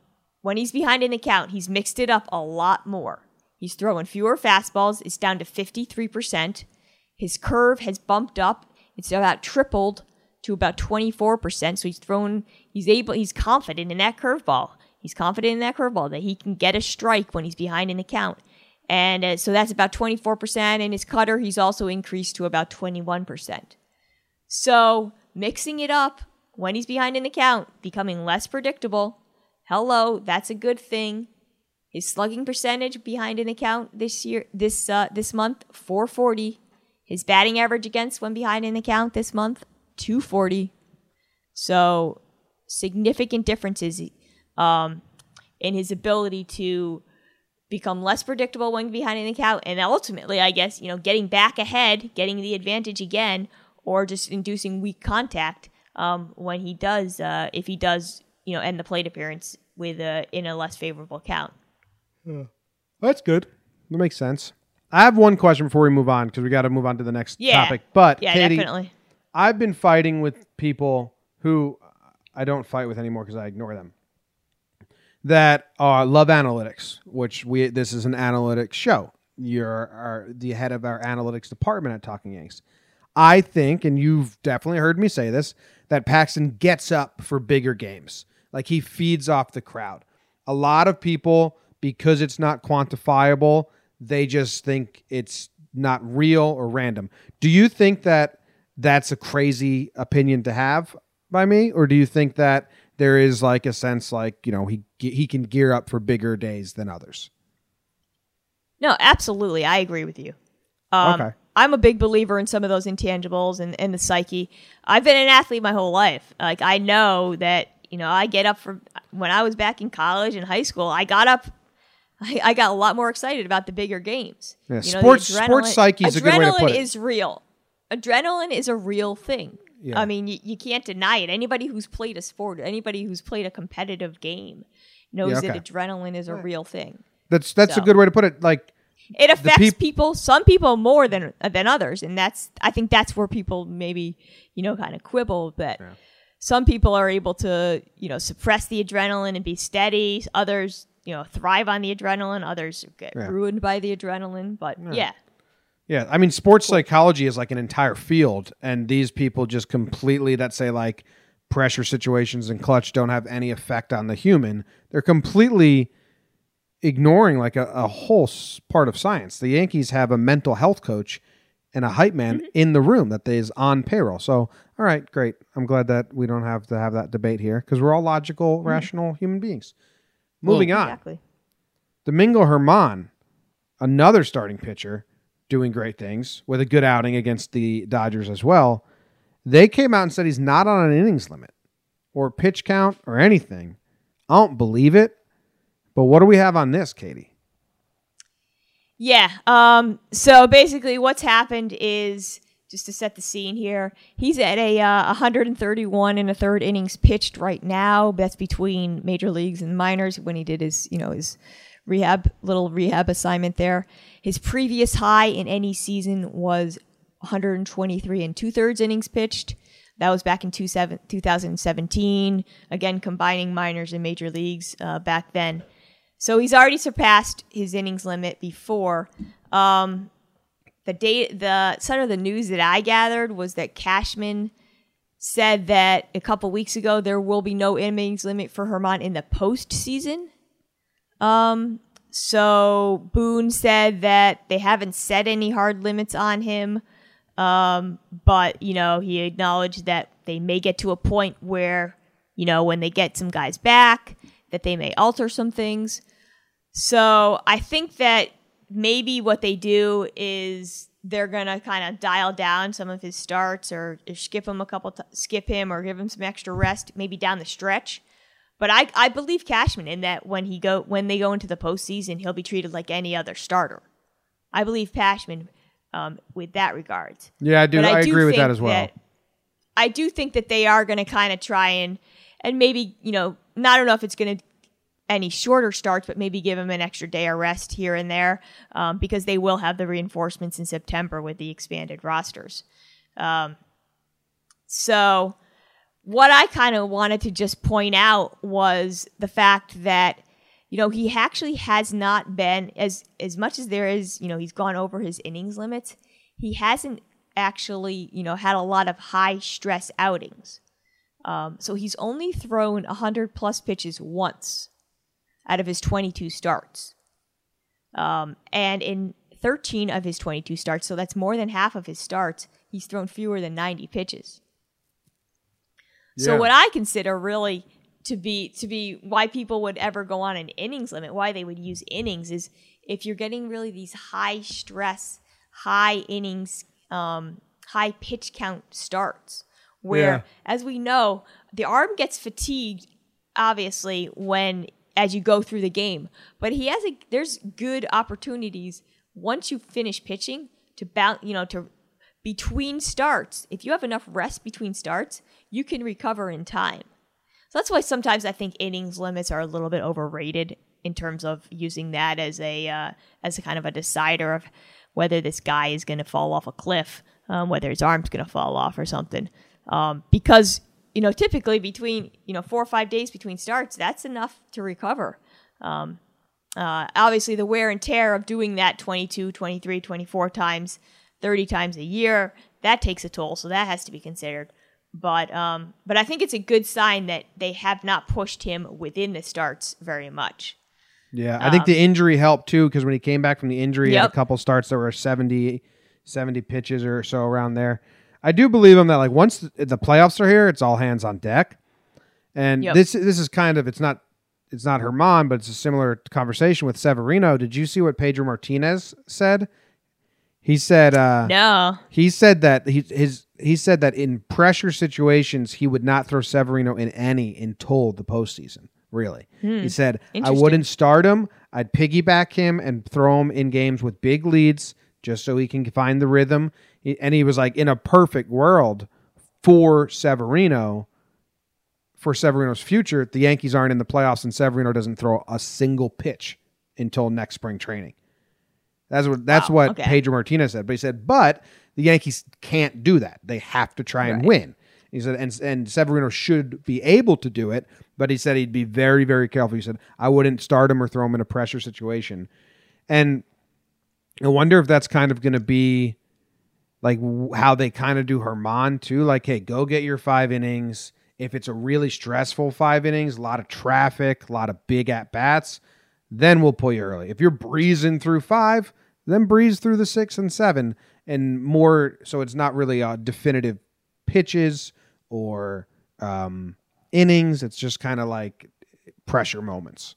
when he's behind in the count, he's mixed it up a lot more. He's throwing fewer fastballs. It's down to 53%. His curve has bumped up. It's about tripled to about 24%. So he's thrown, he's able, he's confident in that curveball. He's confident in that curveball that he can get a strike when he's behind in the count. And uh, so that's about 24%. And his cutter, he's also increased to about 21%. So mixing it up when he's behind in the count, becoming less predictable. Hello, that's a good thing. His slugging percentage behind in the count this year, this uh, this month, 440. His batting average against when behind in the count this month, 240. So significant differences um, in his ability to become less predictable when behind in the count, and ultimately, I guess you know, getting back ahead, getting the advantage again, or just inducing weak contact um, when he does, uh, if he does, you know, end the plate appearance with a in a less favorable count. That's good. That makes sense. I have one question before we move on because we got to move on to the next Yeah. topic. But Yeah, Katie, definitely. I've been fighting with people who I don't fight with anymore because I ignore them. That uh, love analytics, which we this is an analytics show. You're our, the head of our analytics department at Talking Yanks. I think, and you've definitely heard me say this, that Paxton gets up for bigger games. Like he feeds off the crowd. A lot of people, because it's not quantifiable, they just think it's not real or random. Do you think that that's a crazy opinion to have by me, or do you think that there is like a sense like you know he he can gear up for bigger days than others? No, absolutely. I agree with you. Um, Okay. I'm a big believer in some of those intangibles and, and the psyche. I've been an athlete my whole life. Like, I know that, you know, I get up for, when I was back in college and high school, I got up, I, I got a lot more excited about the bigger games. Yeah, You know, the sports- sports psyche is a good way to put it. adrenaline is real. Adrenaline is a real thing. Yeah. I mean, you, you can't deny it. Anybody who's played a sport, anybody who's played a competitive game knows Yeah, that adrenaline is a real thing. That's that's a good way to put it. Like it affects peop- people some people more than than others and that's i think that's where people maybe you know kind of quibble that some people are able to you know suppress the adrenaline and be steady others you know thrive on the adrenaline others get Yeah. ruined by the adrenaline but yeah Yeah, I mean, sports psychology is like an entire field, and these people just completely that say like pressure situations and clutch don't have any effect on the human. They're completely ignoring like a, a whole part of science. The Yankees have a mental health coach and a hype man mm-hmm. in the room that is on payroll. So, all right, great. I'm glad that we don't have to have that debate here because we're all logical, mm-hmm. rational human beings. Moving on. exactly Domingo Germán, another starting pitcher, doing great things with a good outing against the Dodgers as well. They came out and said he's not on an innings limit or pitch count or anything. I don't believe it. But what do we have on this, Katie? Yeah. Um. So basically, what's happened is just to set the scene here. He's at a uh, 131 and a third innings pitched right now. That's between major leagues and minors when he did his, you know, his rehab little rehab assignment there. His previous high in any season was 123 and two thirds innings pitched. That was back in two seven, 2017. Again, combining minors and major leagues uh, back then. So he's already surpassed his innings limit before. Um, the date, the sort of the news that I gathered was that Cashman said that a couple weeks ago there will be no innings limit for Germán in the postseason. Um, so Boone said that they haven't set any hard limits on him. Um, but you know, he acknowledged that they may get to a point where, you know, when they get some guys back, that they may alter some things. So I think that maybe what they do is they're gonna kind of dial down some of his starts or, skip him a couple, t- skip him or give him some extra rest, maybe down the stretch. But I, I believe Cashman in that when he go when they go into the postseason, he'll be treated like any other starter. I believe Cashman um, with that regard. Yeah, I do. But I, do agree with that as well. I do think that they are going to kind of try and and maybe you know I don't know if it's going to any shorter starts, but maybe give him an extra day of rest here and there um, because they will have the reinforcements in September with the expanded rosters. Um, so what I kind of wanted to just point out was the fact that you know he actually has not been as as much as there is you know he's gone over his innings limits he hasn't actually you know had a lot of high stress outings. Um, so he's only thrown 100 plus pitches once out of his 22 starts. Um, and in 13 of his 22 starts so that's more than half of his starts he's thrown fewer than 90 pitches So what I consider really to be to be why people would ever go on an innings limit, why they would use innings is if you're getting really these high stress, high innings, um, high pitch count starts, where Yeah. as we know, the arm gets fatigued obviously when as you go through the game, but he has a there's good opportunities once you finish pitching to bounce, you know, to between starts. If you have enough rest between starts, you can recover in time. So that's why sometimes I think innings limits are a little bit overrated in terms of using that as a uh, as a kind of a decider of whether this guy is going to fall off a cliff, um, whether his arm's going to fall off or something. Um, because you know, typically between you know four or five days between starts, that's enough to recover. Um, uh, obviously, the wear and tear of doing that 22, 23, 24 times, 30 times a year, that takes a toll. So that has to be considered. But um, but I think it's a good sign that they have not pushed him within the starts very much. Yeah, I think the injury helped too because when he came back from the injury, Um, Yep. a couple starts that were 70, 70 pitches or so around there. I do believe him that like once the, the playoffs are here, it's all hands on deck. And Yep. this this is kind of it's not it's not Germán, but it's a similar conversation with Severino. Did you see what Pedro Martinez said? He said uh, No, he said that he his he said that in pressure situations he would not throw Severino in any until the postseason. Really, he said I wouldn't start him. I'd piggyback him and throw him in games with big leads just so he can find the rhythm. He- And he was like, in a perfect world for Severino, for Severino's future, the Yankees aren't in the playoffs and Severino doesn't throw a single pitch until next spring training. That's what that's Wow, what okay. Pedro Martinez said. But he said, but the Yankees can't do that. They have to try and Right. win. He said, and and Severino should be able to do it, but he said he'd be very very careful. He said I wouldn't start him or throw him in a pressure situation, and I wonder if that's kind of going to be like how they kind of do Germán too. Like, hey, go get your five innings. If it's a really stressful five innings, a lot of traffic, a lot of big at bats, then we'll pull you early. If you're breezing through five, then breeze through the six and seven, and more. So it's not really uh, definitive pitches or um, innings. It's just kind of like pressure moments.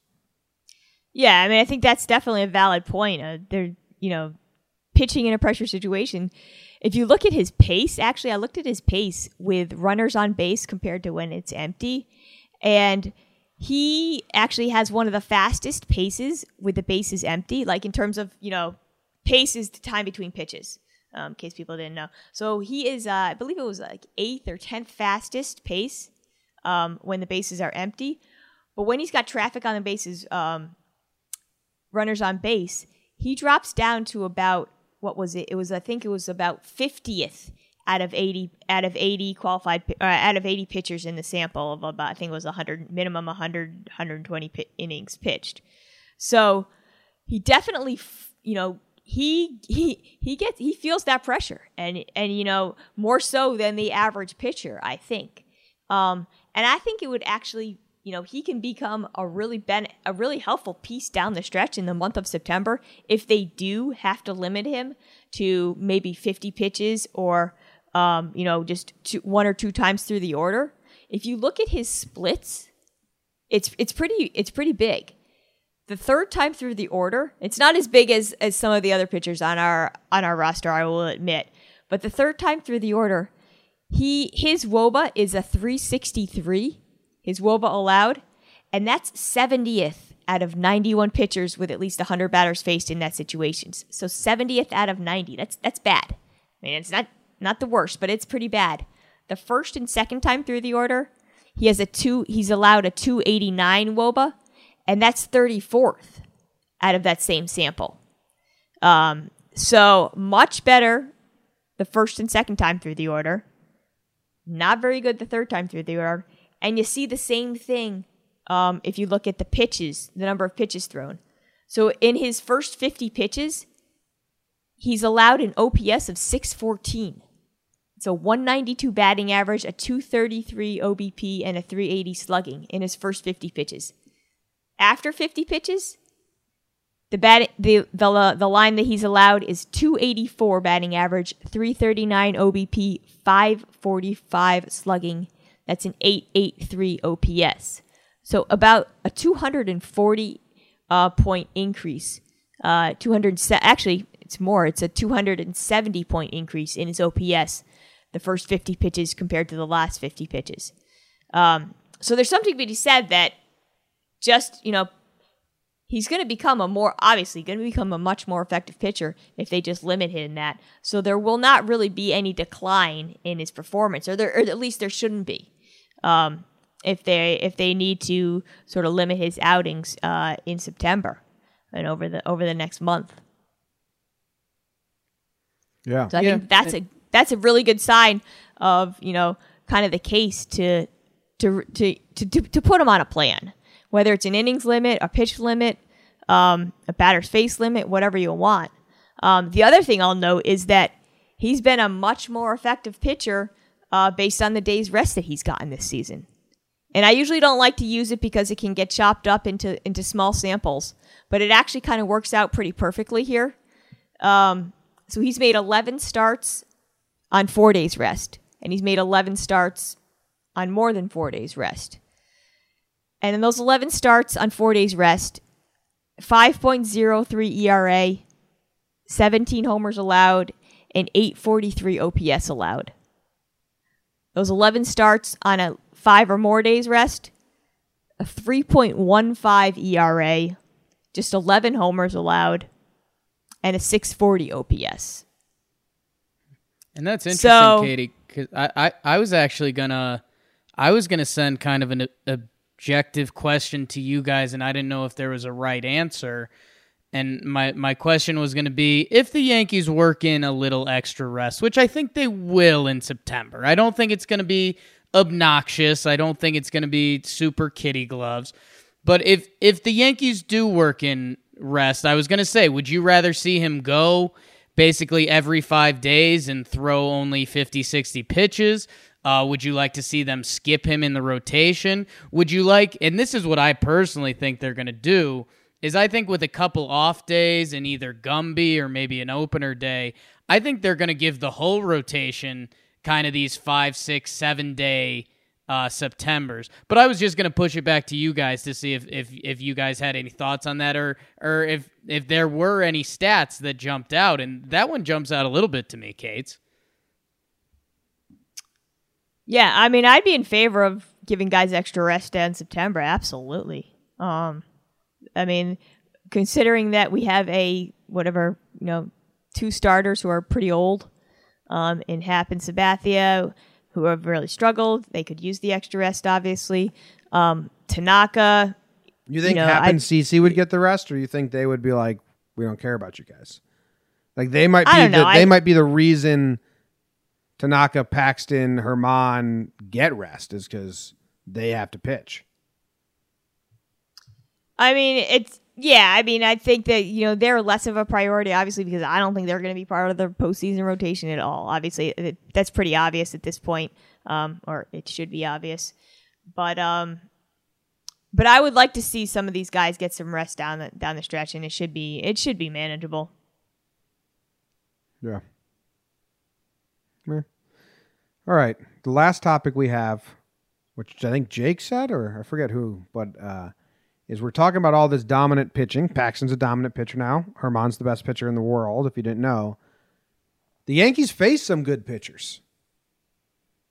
Yeah, I mean, I think that's definitely a valid point. Uh, they're, you know, pitching in a pressure situation. If you look at his pace, actually, I looked at his pace with runners on base compared to when it's empty, and he actually has one of the fastest paces with the bases empty. Like in terms of you know, pace is the time between pitches. Um, in case people didn't know, so he is, uh, I believe it was like eighth or tenth fastest pace um, when the bases are empty. But when he's got traffic on the bases, um, runners on base, he drops down to about what was it? It was I think it was about 50th out of 80 out of 80 qualified uh, out of 80 pitchers in the sample of about I think it was 100 minimum 100 120 pi- innings pitched. So he definitely you know he he he gets he feels that pressure and and you know more so than the average pitcher I think. Um and I think it would actually you know he can become a really ben- a really helpful piece down the stretch in the month of September if they do have to limit him to maybe 50 pitches or um, you know just two, one or two times through the order. If you look at his splits, it's it's pretty it's pretty big. The third time through the order, it's not as big as as some of the other pitchers on our on our roster, I will admit. But the third time through the order, he his woba is a 363 his woba allowed and that's 70th out of 91 pitchers with at least 100 batters faced in that situation. so 70th out of 90 that's that's bad i mean it's not not the worst but it's pretty bad the first and second time through the order he has a two he's allowed a 289 woba and that's 34th out of that same sample um, so much better the first and second time through the order not very good the third time through the order. And you see the same thing um, if you look at the pitches, the number of pitches thrown. So in his first 50 pitches, he's allowed an OPS of 614. It's a 192 batting average, a 233 OBP, and a 380 slugging in his first 50 pitches. After 50 pitches, the bat the the uh, the line that he's allowed is 284 batting average, 339 OBP, 545 slugging, That's an 883 OPS. So about a 240 uh, point increase. Uh, 200 actually it's more. It's a 270 point increase in his OPS the first 50 pitches compared to the last 50 pitches. Um, so there's something to be said that just you know he's going to become a more obviously going to become a much more effective pitcher if they just limit him in that. So there will not really be any decline in his performance, or there, or at least there shouldn't be. Um, if they if they need to sort of limit his outings uh, in September and over the over the next month. Yeah. So I Yeah. think that's a that's a really good sign of you know kind of the case to to to to to, to put him on a plan, whether it's an innings limit, a pitch limit, um, a batter's face limit, whatever you want. Um, the other thing I'll note is that he's been a much more effective pitcher uh, based on the days rest that he's gotten this season. And I usually don't like to use it because it can get chopped up into into small samples, but it actually kind of works out pretty perfectly here. Um, so he's made 11 starts on four days rest, and he's made 11 starts on more than four days rest. And in those 11 starts on four days rest, 5.03 ERA, 17 homers allowed, and 843 OPS allowed. Those 11 starts on a five or more days rest, a 3.15 ERA, just 11 homers allowed, and a 640 OPS. And that's interesting, So- Katie, because I, I, I was actually gonna, I was gonna send kind of an objective question to you guys, and I didn't know if there was a right answer. And my my question was going to be if the Yankees work in a little extra rest, which I think they will in September. I don't think it's going to be obnoxious. I don't think it's going to be super kitty gloves. But if if the Yankees do work in rest, I was going to say, would you rather see him go basically every 5 days and throw only 50 60 pitches? Uh, would you like to see them skip him in the rotation? Would you like and this is what I personally think they're going to do is I think with a couple off days and either Gumby or maybe an opener day, I think they're going to give the whole rotation kind of these five, six, seven day uh, September's. But I was just going to push it back to you guys to see if, if if you guys had any thoughts on that or or if if there were any stats that jumped out, and that one jumps out a little bit to me, Kate. Yeah, I mean, I'd be in favor of giving guys extra rest in September. Absolutely. Um, I mean, considering that we have a whatever you know two starters who are pretty old, um, in Happ and Sabathia, who have really struggled, they could use the extra rest. Obviously, um, Tanaka. You think You know, Happ I- and CC would get the rest, or you think they would be like, "We don't care about you guys"? Like they might be. I don't the, they I- might be the reason Tanaka, Paxton, Germán get rest is because they have to pitch. I mean, it's yeah. I mean, I think that you know they're less of a priority, obviously, because I don't think they're going to be part of the postseason rotation at all. Obviously, it, that's pretty obvious at this point, um, or it should be obvious. But um, but I would like to see some of these guys get some rest down the down the stretch, and it should be it should be manageable. Yeah. Yeah. All right. The last topic we have, which I think Jake said, or I forget who, but uh, is we're talking about all this dominant pitching. Paxton's a dominant pitcher now. Germán's the best pitcher in the world, if you didn't know. The Yankees faced some good pitchers.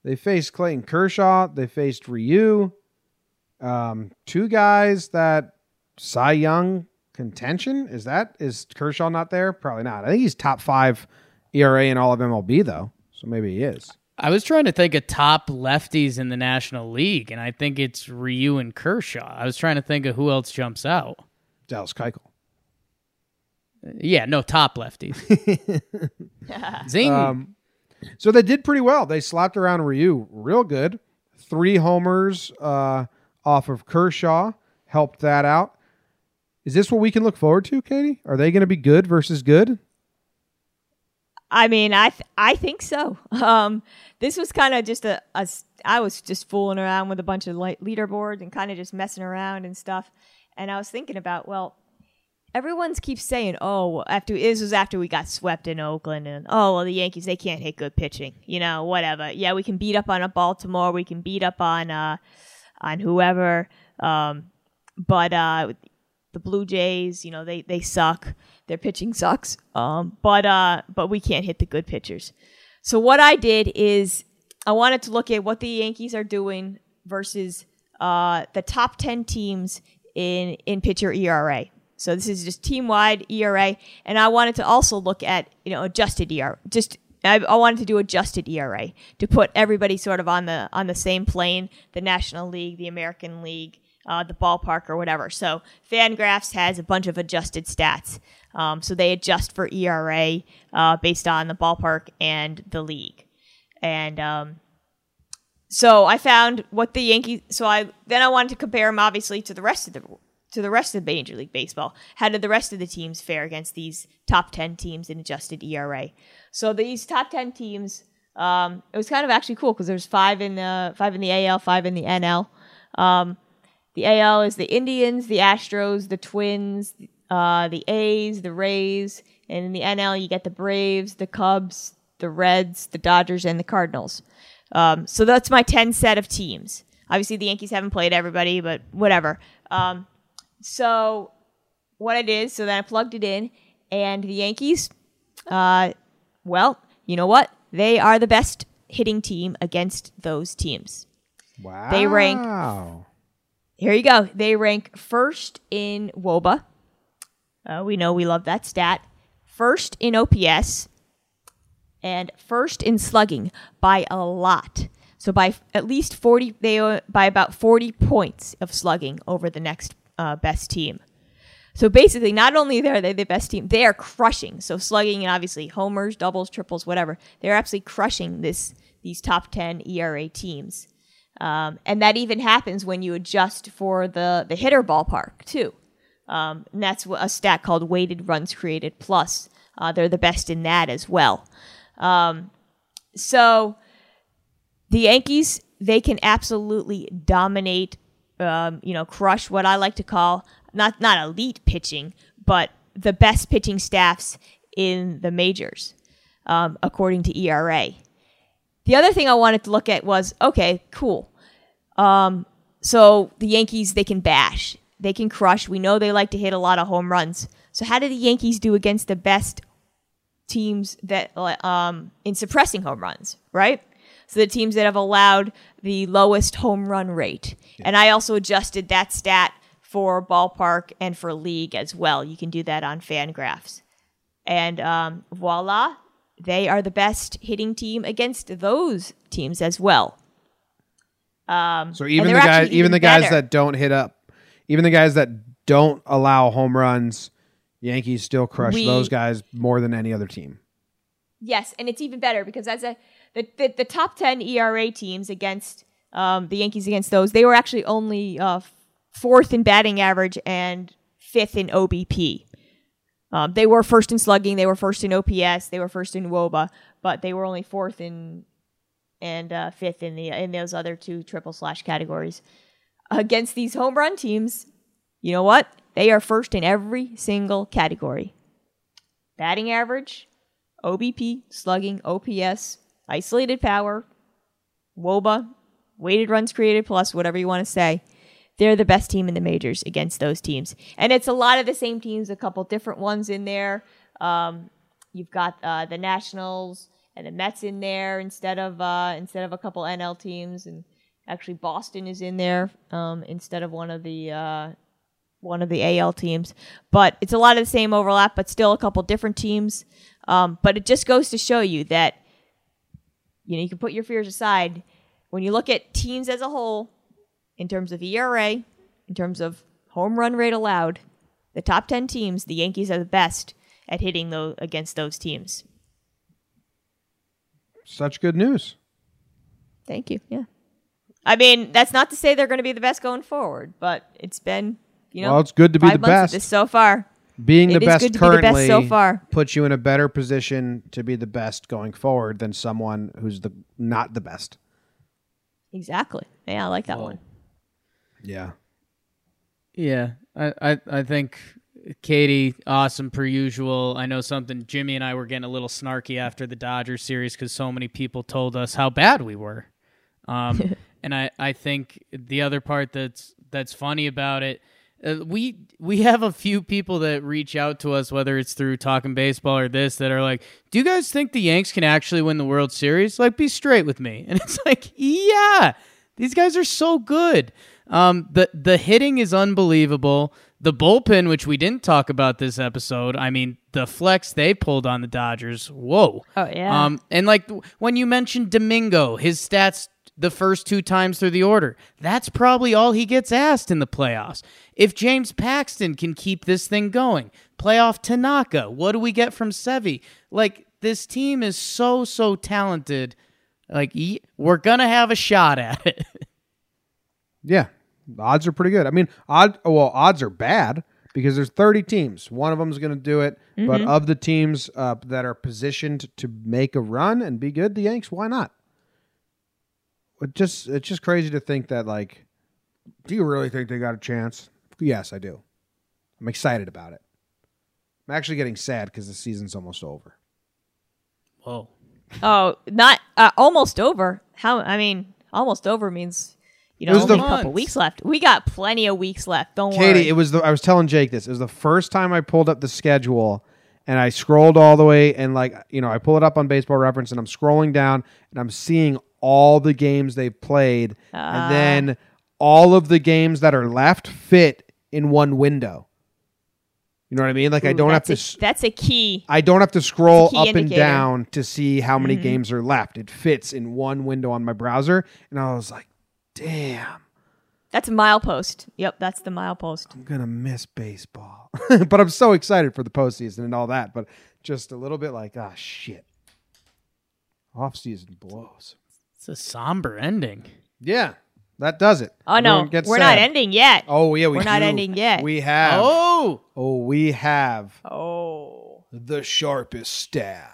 They faced Clayton Kershaw. They faced Ryu. Um, two guys that Cy Young contention. Is that is Kershaw not there? Probably not. I think he's top five ERA in all of MLB though, so maybe he is. I was trying to think of top lefties in the National League, and I think it's Ryu and Kershaw. I was trying to think of who else jumps out. Dallas Keuchel. Yeah, no top lefties. Zing. Um, so they did pretty well. They slapped around Ryu real good. Three homers uh, off of Kershaw helped that out. Is this what we can look forward to, Katie? Are they going to be good versus good? I mean, I th- I think so. Um, this was kind of just a, a I was just fooling around with a bunch of like leaderboards and kind of just messing around and stuff. And I was thinking about, well, everyone's keeps saying, "Oh, after this was after we got swept in Oakland, and oh, well, the Yankees they can't hit good pitching, you know, whatever. Yeah, we can beat up on a Baltimore, we can beat up on uh, on whoever, um, but uh, the Blue Jays, you know, they they suck. Their pitching sucks, um, but uh, but we can't hit the good pitchers. So what I did is I wanted to look at what the Yankees are doing versus uh, the top ten teams in in pitcher ERA. So this is just team wide ERA, and I wanted to also look at you know adjusted ERA. Just I, I wanted to do adjusted ERA to put everybody sort of on the on the same plane: the National League, the American League, uh, the ballpark, or whatever. So Fangraphs has a bunch of adjusted stats. Um, so they adjust for ERA uh, based on the ballpark and the league, and um, so I found what the Yankees. So I then I wanted to compare them obviously to the rest of the to the rest of Major League Baseball. How did the rest of the teams fare against these top ten teams in adjusted ERA? So these top ten teams, um, it was kind of actually cool because there's five in the five in the AL, five in the NL. Um, the AL is the Indians, the Astros, the Twins, uh, the A's, the Rays, and in the NL you get the Braves, the Cubs, the Reds, the Dodgers, and the Cardinals. Um, so that's my 10 set of teams. Obviously, the Yankees haven't played everybody, but whatever. Um, so what I did, so then I plugged it in, and the Yankees, uh, well, you know what? They are the best hitting team against those teams. Wow. They rank- Here you go. They rank first in WOBA. Uh, we know we love that stat. First in OPS, and first in slugging by a lot. So by f- at least 40, they uh, by about 40 points of slugging over the next uh, best team. So basically, not only are they the best team, they are crushing. So slugging and obviously homers, doubles, triples, whatever. They're absolutely crushing this these top 10 ERA teams. Um, and that even happens when you adjust for the, the hitter ballpark, too. Um, and that's a stat called weighted runs created plus. Uh, they're the best in that as well. Um, so the Yankees, they can absolutely dominate, um, you know, crush what I like to call not not elite pitching, but the best pitching staffs in the majors, um, according to ERA. The other thing I wanted to look at was okay, cool. Um, so the Yankees, they can bash, they can crush. We know they like to hit a lot of home runs. So how do the Yankees do against the best teams that um, in suppressing home runs, right? So the teams that have allowed the lowest home run rate. And I also adjusted that stat for ballpark and for league as well. You can do that on Fangraphs. And um, voila, they are the best hitting team against those teams as well. Um, So even the guys, actually even the guys better. that don't hit up, even the guys that don't allow home runs, Yankees still crush We- those guys more than any other team. Yes, and it's even better because as a the, the, the top ten ERA teams against um, the Yankees against those, they were actually only uh, fourth in batting average and fifth in OBP. Um, they were first in slugging, they were first in OPS, they were first in WOBA, but they were only fourth in and uh, fifth in the in those other two triple slash categories. Against these home run teams, you know what? They are first in every single category. Batting average, OBP, slugging, OPS, isolated power, WOBA, weighted runs created plus, whatever you want to say. They're the best team in the majors against those teams. And it's a lot of the same teams, a couple different ones in there. Um, you've got uh, the Nationals and the Mets in there instead of uh, instead of a couple NL teams, and actually Boston is in there um, instead of one of the uh, one of the AL teams. But it's a lot of the same overlap, but still a couple different teams. Um, but it just goes to show you that you know you can put your fears aside when you look at teams as a whole in terms of ERA, in terms of home run rate allowed. The top ten teams, the Yankees are the best at hitting those against those teams. Such good news. Thank you. Yeah. I mean, that's not to say they're going to be the best going forward, but it's been, you know, well, it's good to be the best. this so far. Being the best good to be the best currently so far. puts you in a better position to be the best going forward than someone who's the not the best. Exactly. Yeah, I like that Well, one. Yeah. Yeah, I, I, I think Katie, awesome per usual. I know something. Jimmy and I were getting a little snarky after the Dodgers series because so many people told us how bad we were. Um, and I, I think the other part that's that's funny about it, uh, we we have a few people that reach out to us, whether it's through talking baseball or this, that are like, "Do you guys think the Yanks can actually win the World Series? Like, be straight with me." And it's like, yeah, these guys are so good. Um, the the hitting is unbelievable. The bullpen, which we didn't talk about this episode, I mean, the flex they pulled on the Dodgers. Whoa. Oh, yeah. Um, and like when you mentioned Domingo, his stats the first two times through the order. That's probably all he gets asked in the playoffs. If James Paxton can keep this thing going, playoff Tanaka, what do we get from Sevi? Like this team is so so talented. Like we're gonna have a shot at it. Yeah, odds are pretty good. I mean, odd. Well, odds are bad because there's 30 teams. One of them is going to do it, mm-hmm. but of the teams uh, that are positioned to make a run and be good, the Yanks, why not? It just it's just crazy to think that like, do you really think they got a chance? Yes, I do. I'm excited about it. I'm actually getting sad because the season's almost over. Whoa. Oh, not uh, almost over. How? I mean, almost over means you know, only a couple weeks left. We got plenty of weeks left. Don't Katie, worry. Katie, it was the I was telling Jake this. It was the first time I pulled up the schedule and I scrolled all the way and like you know, I pull it up on baseball reference and I'm scrolling down and I'm seeing all the games they've played uh. and ah. then all of the games that are left fit in one window. You know what I mean? Like Ooh, I don't have to. A, that's a key. I don't have to scroll up indicator. and down to see how many mm-hmm. games are left. It fits in one window on my browser, and I was like, Damn. That's a milepost. Yep, that's the milepost. I'm gonna miss baseball, but I'm so excited for the postseason and all that. But just a little bit like, ah, shit. Off season blows. It's a somber ending. Yeah, that does it. Oh no, we're sad. not ending yet. Oh yeah, we are not ending yet. We have. Oh, oh, we have. Oh, the sharpest stat.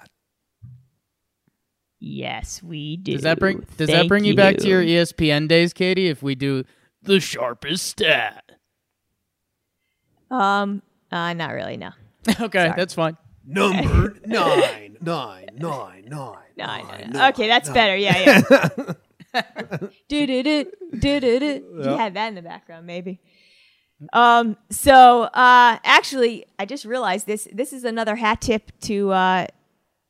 Yes, we do. Does that bring Does Thank that bring you, you back to your ESPN days, Katie? If we do the sharpest stat. Um, uh, not really. No. okay, Sorry. that's fine. Number nine, nine, nine, nine, nine. Okay, that's nine. better. Yeah, yeah. do do do do do do. You had that in the background, maybe. Um. So, uh, actually, I just realized this. This is another hat tip to uh,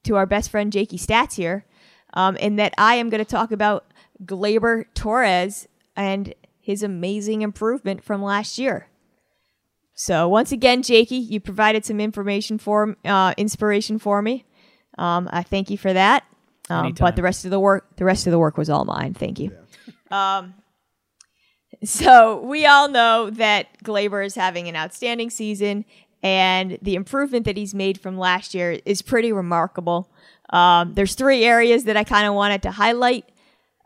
to our best friend Jakey Stats here um, in that I am going to talk about Gleyber Torres and his amazing improvement from last year. So once again, Jakey, you provided some information for uh, inspiration for me. Um, I thank you for that. Um, but the rest of the work, the rest of the work was all mine. Thank you. Yeah. um, so we all know that Gleyber is having an outstanding season, and the improvement that he's made from last year is pretty remarkable. Um, there's three areas that I kind of wanted to highlight.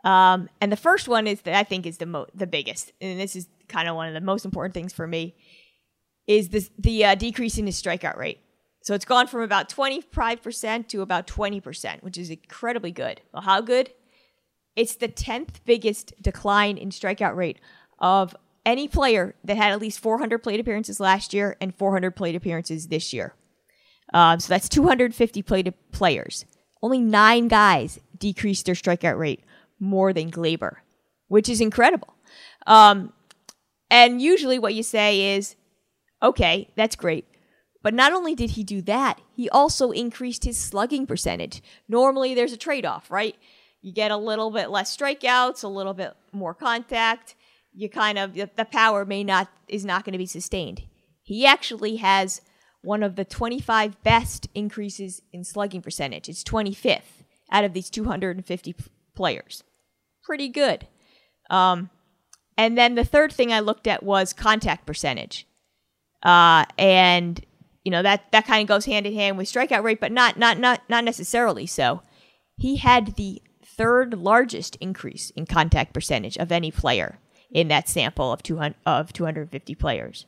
Um, and the first one is that I think is the mo- the biggest, and this is kind of one of the most important things for me, is this, the uh, decrease in his strikeout rate. So it's gone from about 25% to about 20%, which is incredibly good. Well, how good? It's the 10th biggest decline in strikeout rate of any player that had at least 400 plate appearances last year and 400 plate appearances this year. Um, so that's 250 plate players. Only nine guys decreased their strikeout rate more than Gleyber, which is incredible. Um, and usually what you say is, okay, that's great. But not only did he do that, he also increased his slugging percentage. Normally there's a trade off, right? You get a little bit less strikeouts, a little bit more contact. You kind of, the power may not, is not going to be sustained. He actually has one of the 25 best increases in slugging percentage. It's 25th out of these 250 players. Pretty good. Um, and then the third thing I looked at was contact percentage. Uh, and you know that that kind of goes hand in hand with strikeout rate, but not not not not necessarily so. He had the third largest increase in contact percentage of any player in that sample of 200 of 250 players.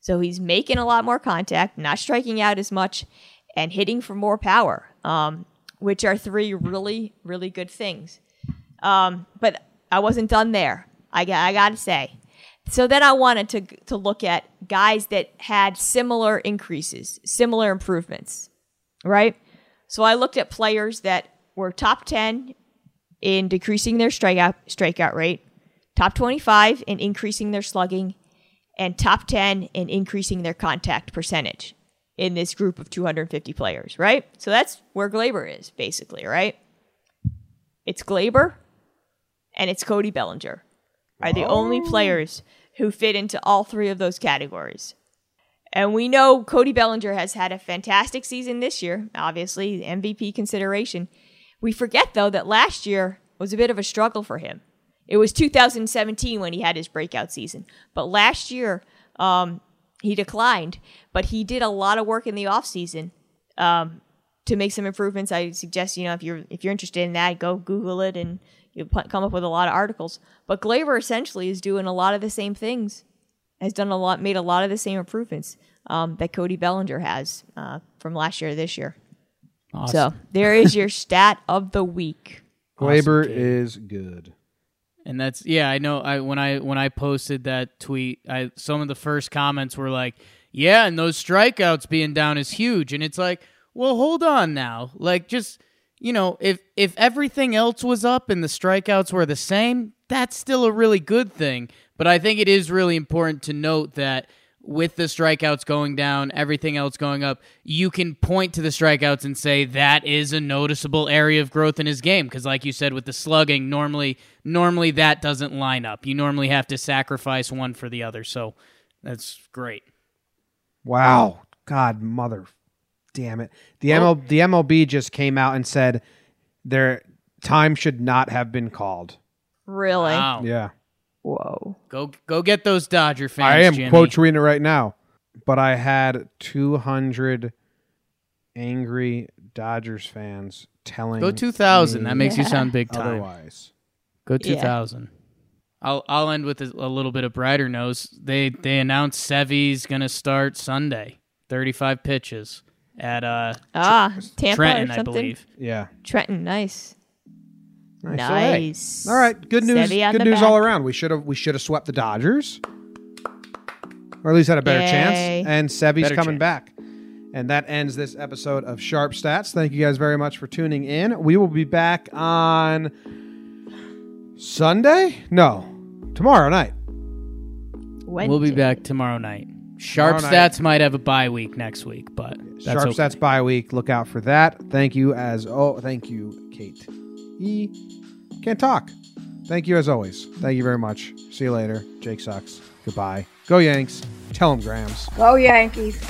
So he's making a lot more contact, not striking out as much, and hitting for more power, um, which are three really, really good things. Um, but I wasn't done there. I, I got to say, so then I wanted to to look at guys that had similar increases, similar improvements, right? So I looked at players that were top 10 in decreasing their strikeout strikeout rate, top 25 in increasing their slugging, and top 10 in increasing their contact percentage in this group of 250 players, right? So that's where Gleyber is basically, right? It's Gleyber and it's Cody Bellinger are the only oh. players who fit into all three of those categories. And we know Cody Bellinger has had a fantastic season this year, obviously, MVP consideration. We forget, though, that last year was a bit of a struggle for him. It was 2017 when he had his breakout season. But last year, um, he declined, but he did a lot of work in the offseason um, to make some improvements. I suggest, you know, if you're if you're interested in that, go Google it and you'll come up with a lot of articles. But Gleyber essentially is doing a lot of the same things, has done a lot, made a lot of the same improvements um, that Cody Bellinger has uh, from last year to this year. Awesome. So there is your stat of the week. Gleyber Kate. is good. And that's yeah, I know. I when I when I posted that tweet, I some of the first comments were like, "Yeah, and those strikeouts being down is huge." And it's like, well, hold on now. Like, just you know, if if everything else was up and the strikeouts were the same, that's still a really good thing. But I think it is really important to note that with the strikeouts going down, everything else going up, you can point to the strikeouts and say that is a noticeable area of growth in his game because like you said with the slugging, normally normally that doesn't line up. You normally have to sacrifice one for the other. So that's great. Wow. God, mother, damn it. The ML, the MLB just came out and said their time should not have been called. Really? Wow. Yeah, Whoa. Go go get those Dodger fans. I am Jimmy. quote tweeting it right now. But I had 200 angry Dodgers fans telling Go 2000. That makes you sound big time. otherwise. Go Yeah. 2000. I'll I'll end with a, a little bit of brighter news. They they announced Sevy's going to start Sunday. 35 pitches at uh Ah, Tampa Trenton, or I believe. Yeah. Trenton, nice. Nice. All right. Nice. All right, good news. Good the news all around. We should have we should have swept the Dodgers, or at least had a better Yay. chance. And Sevy's Better coming chance. back. And that ends this episode of Sharp Stats. Thank you guys very much for tuning in. We will be back on Sunday. No, tomorrow night. Wednesday. We'll be back tomorrow night. Sharp Tomorrow night. Stats might have a bye week next week, but that's Sharp okay. Stats bye week. Look out for that. Thank you as oh, thank you, Kate. E can't talk. Thank you as always. Thank you very much. See you later. Jake sucks. Goodbye. Go Yanks. Tell him Grams. Go Yankees.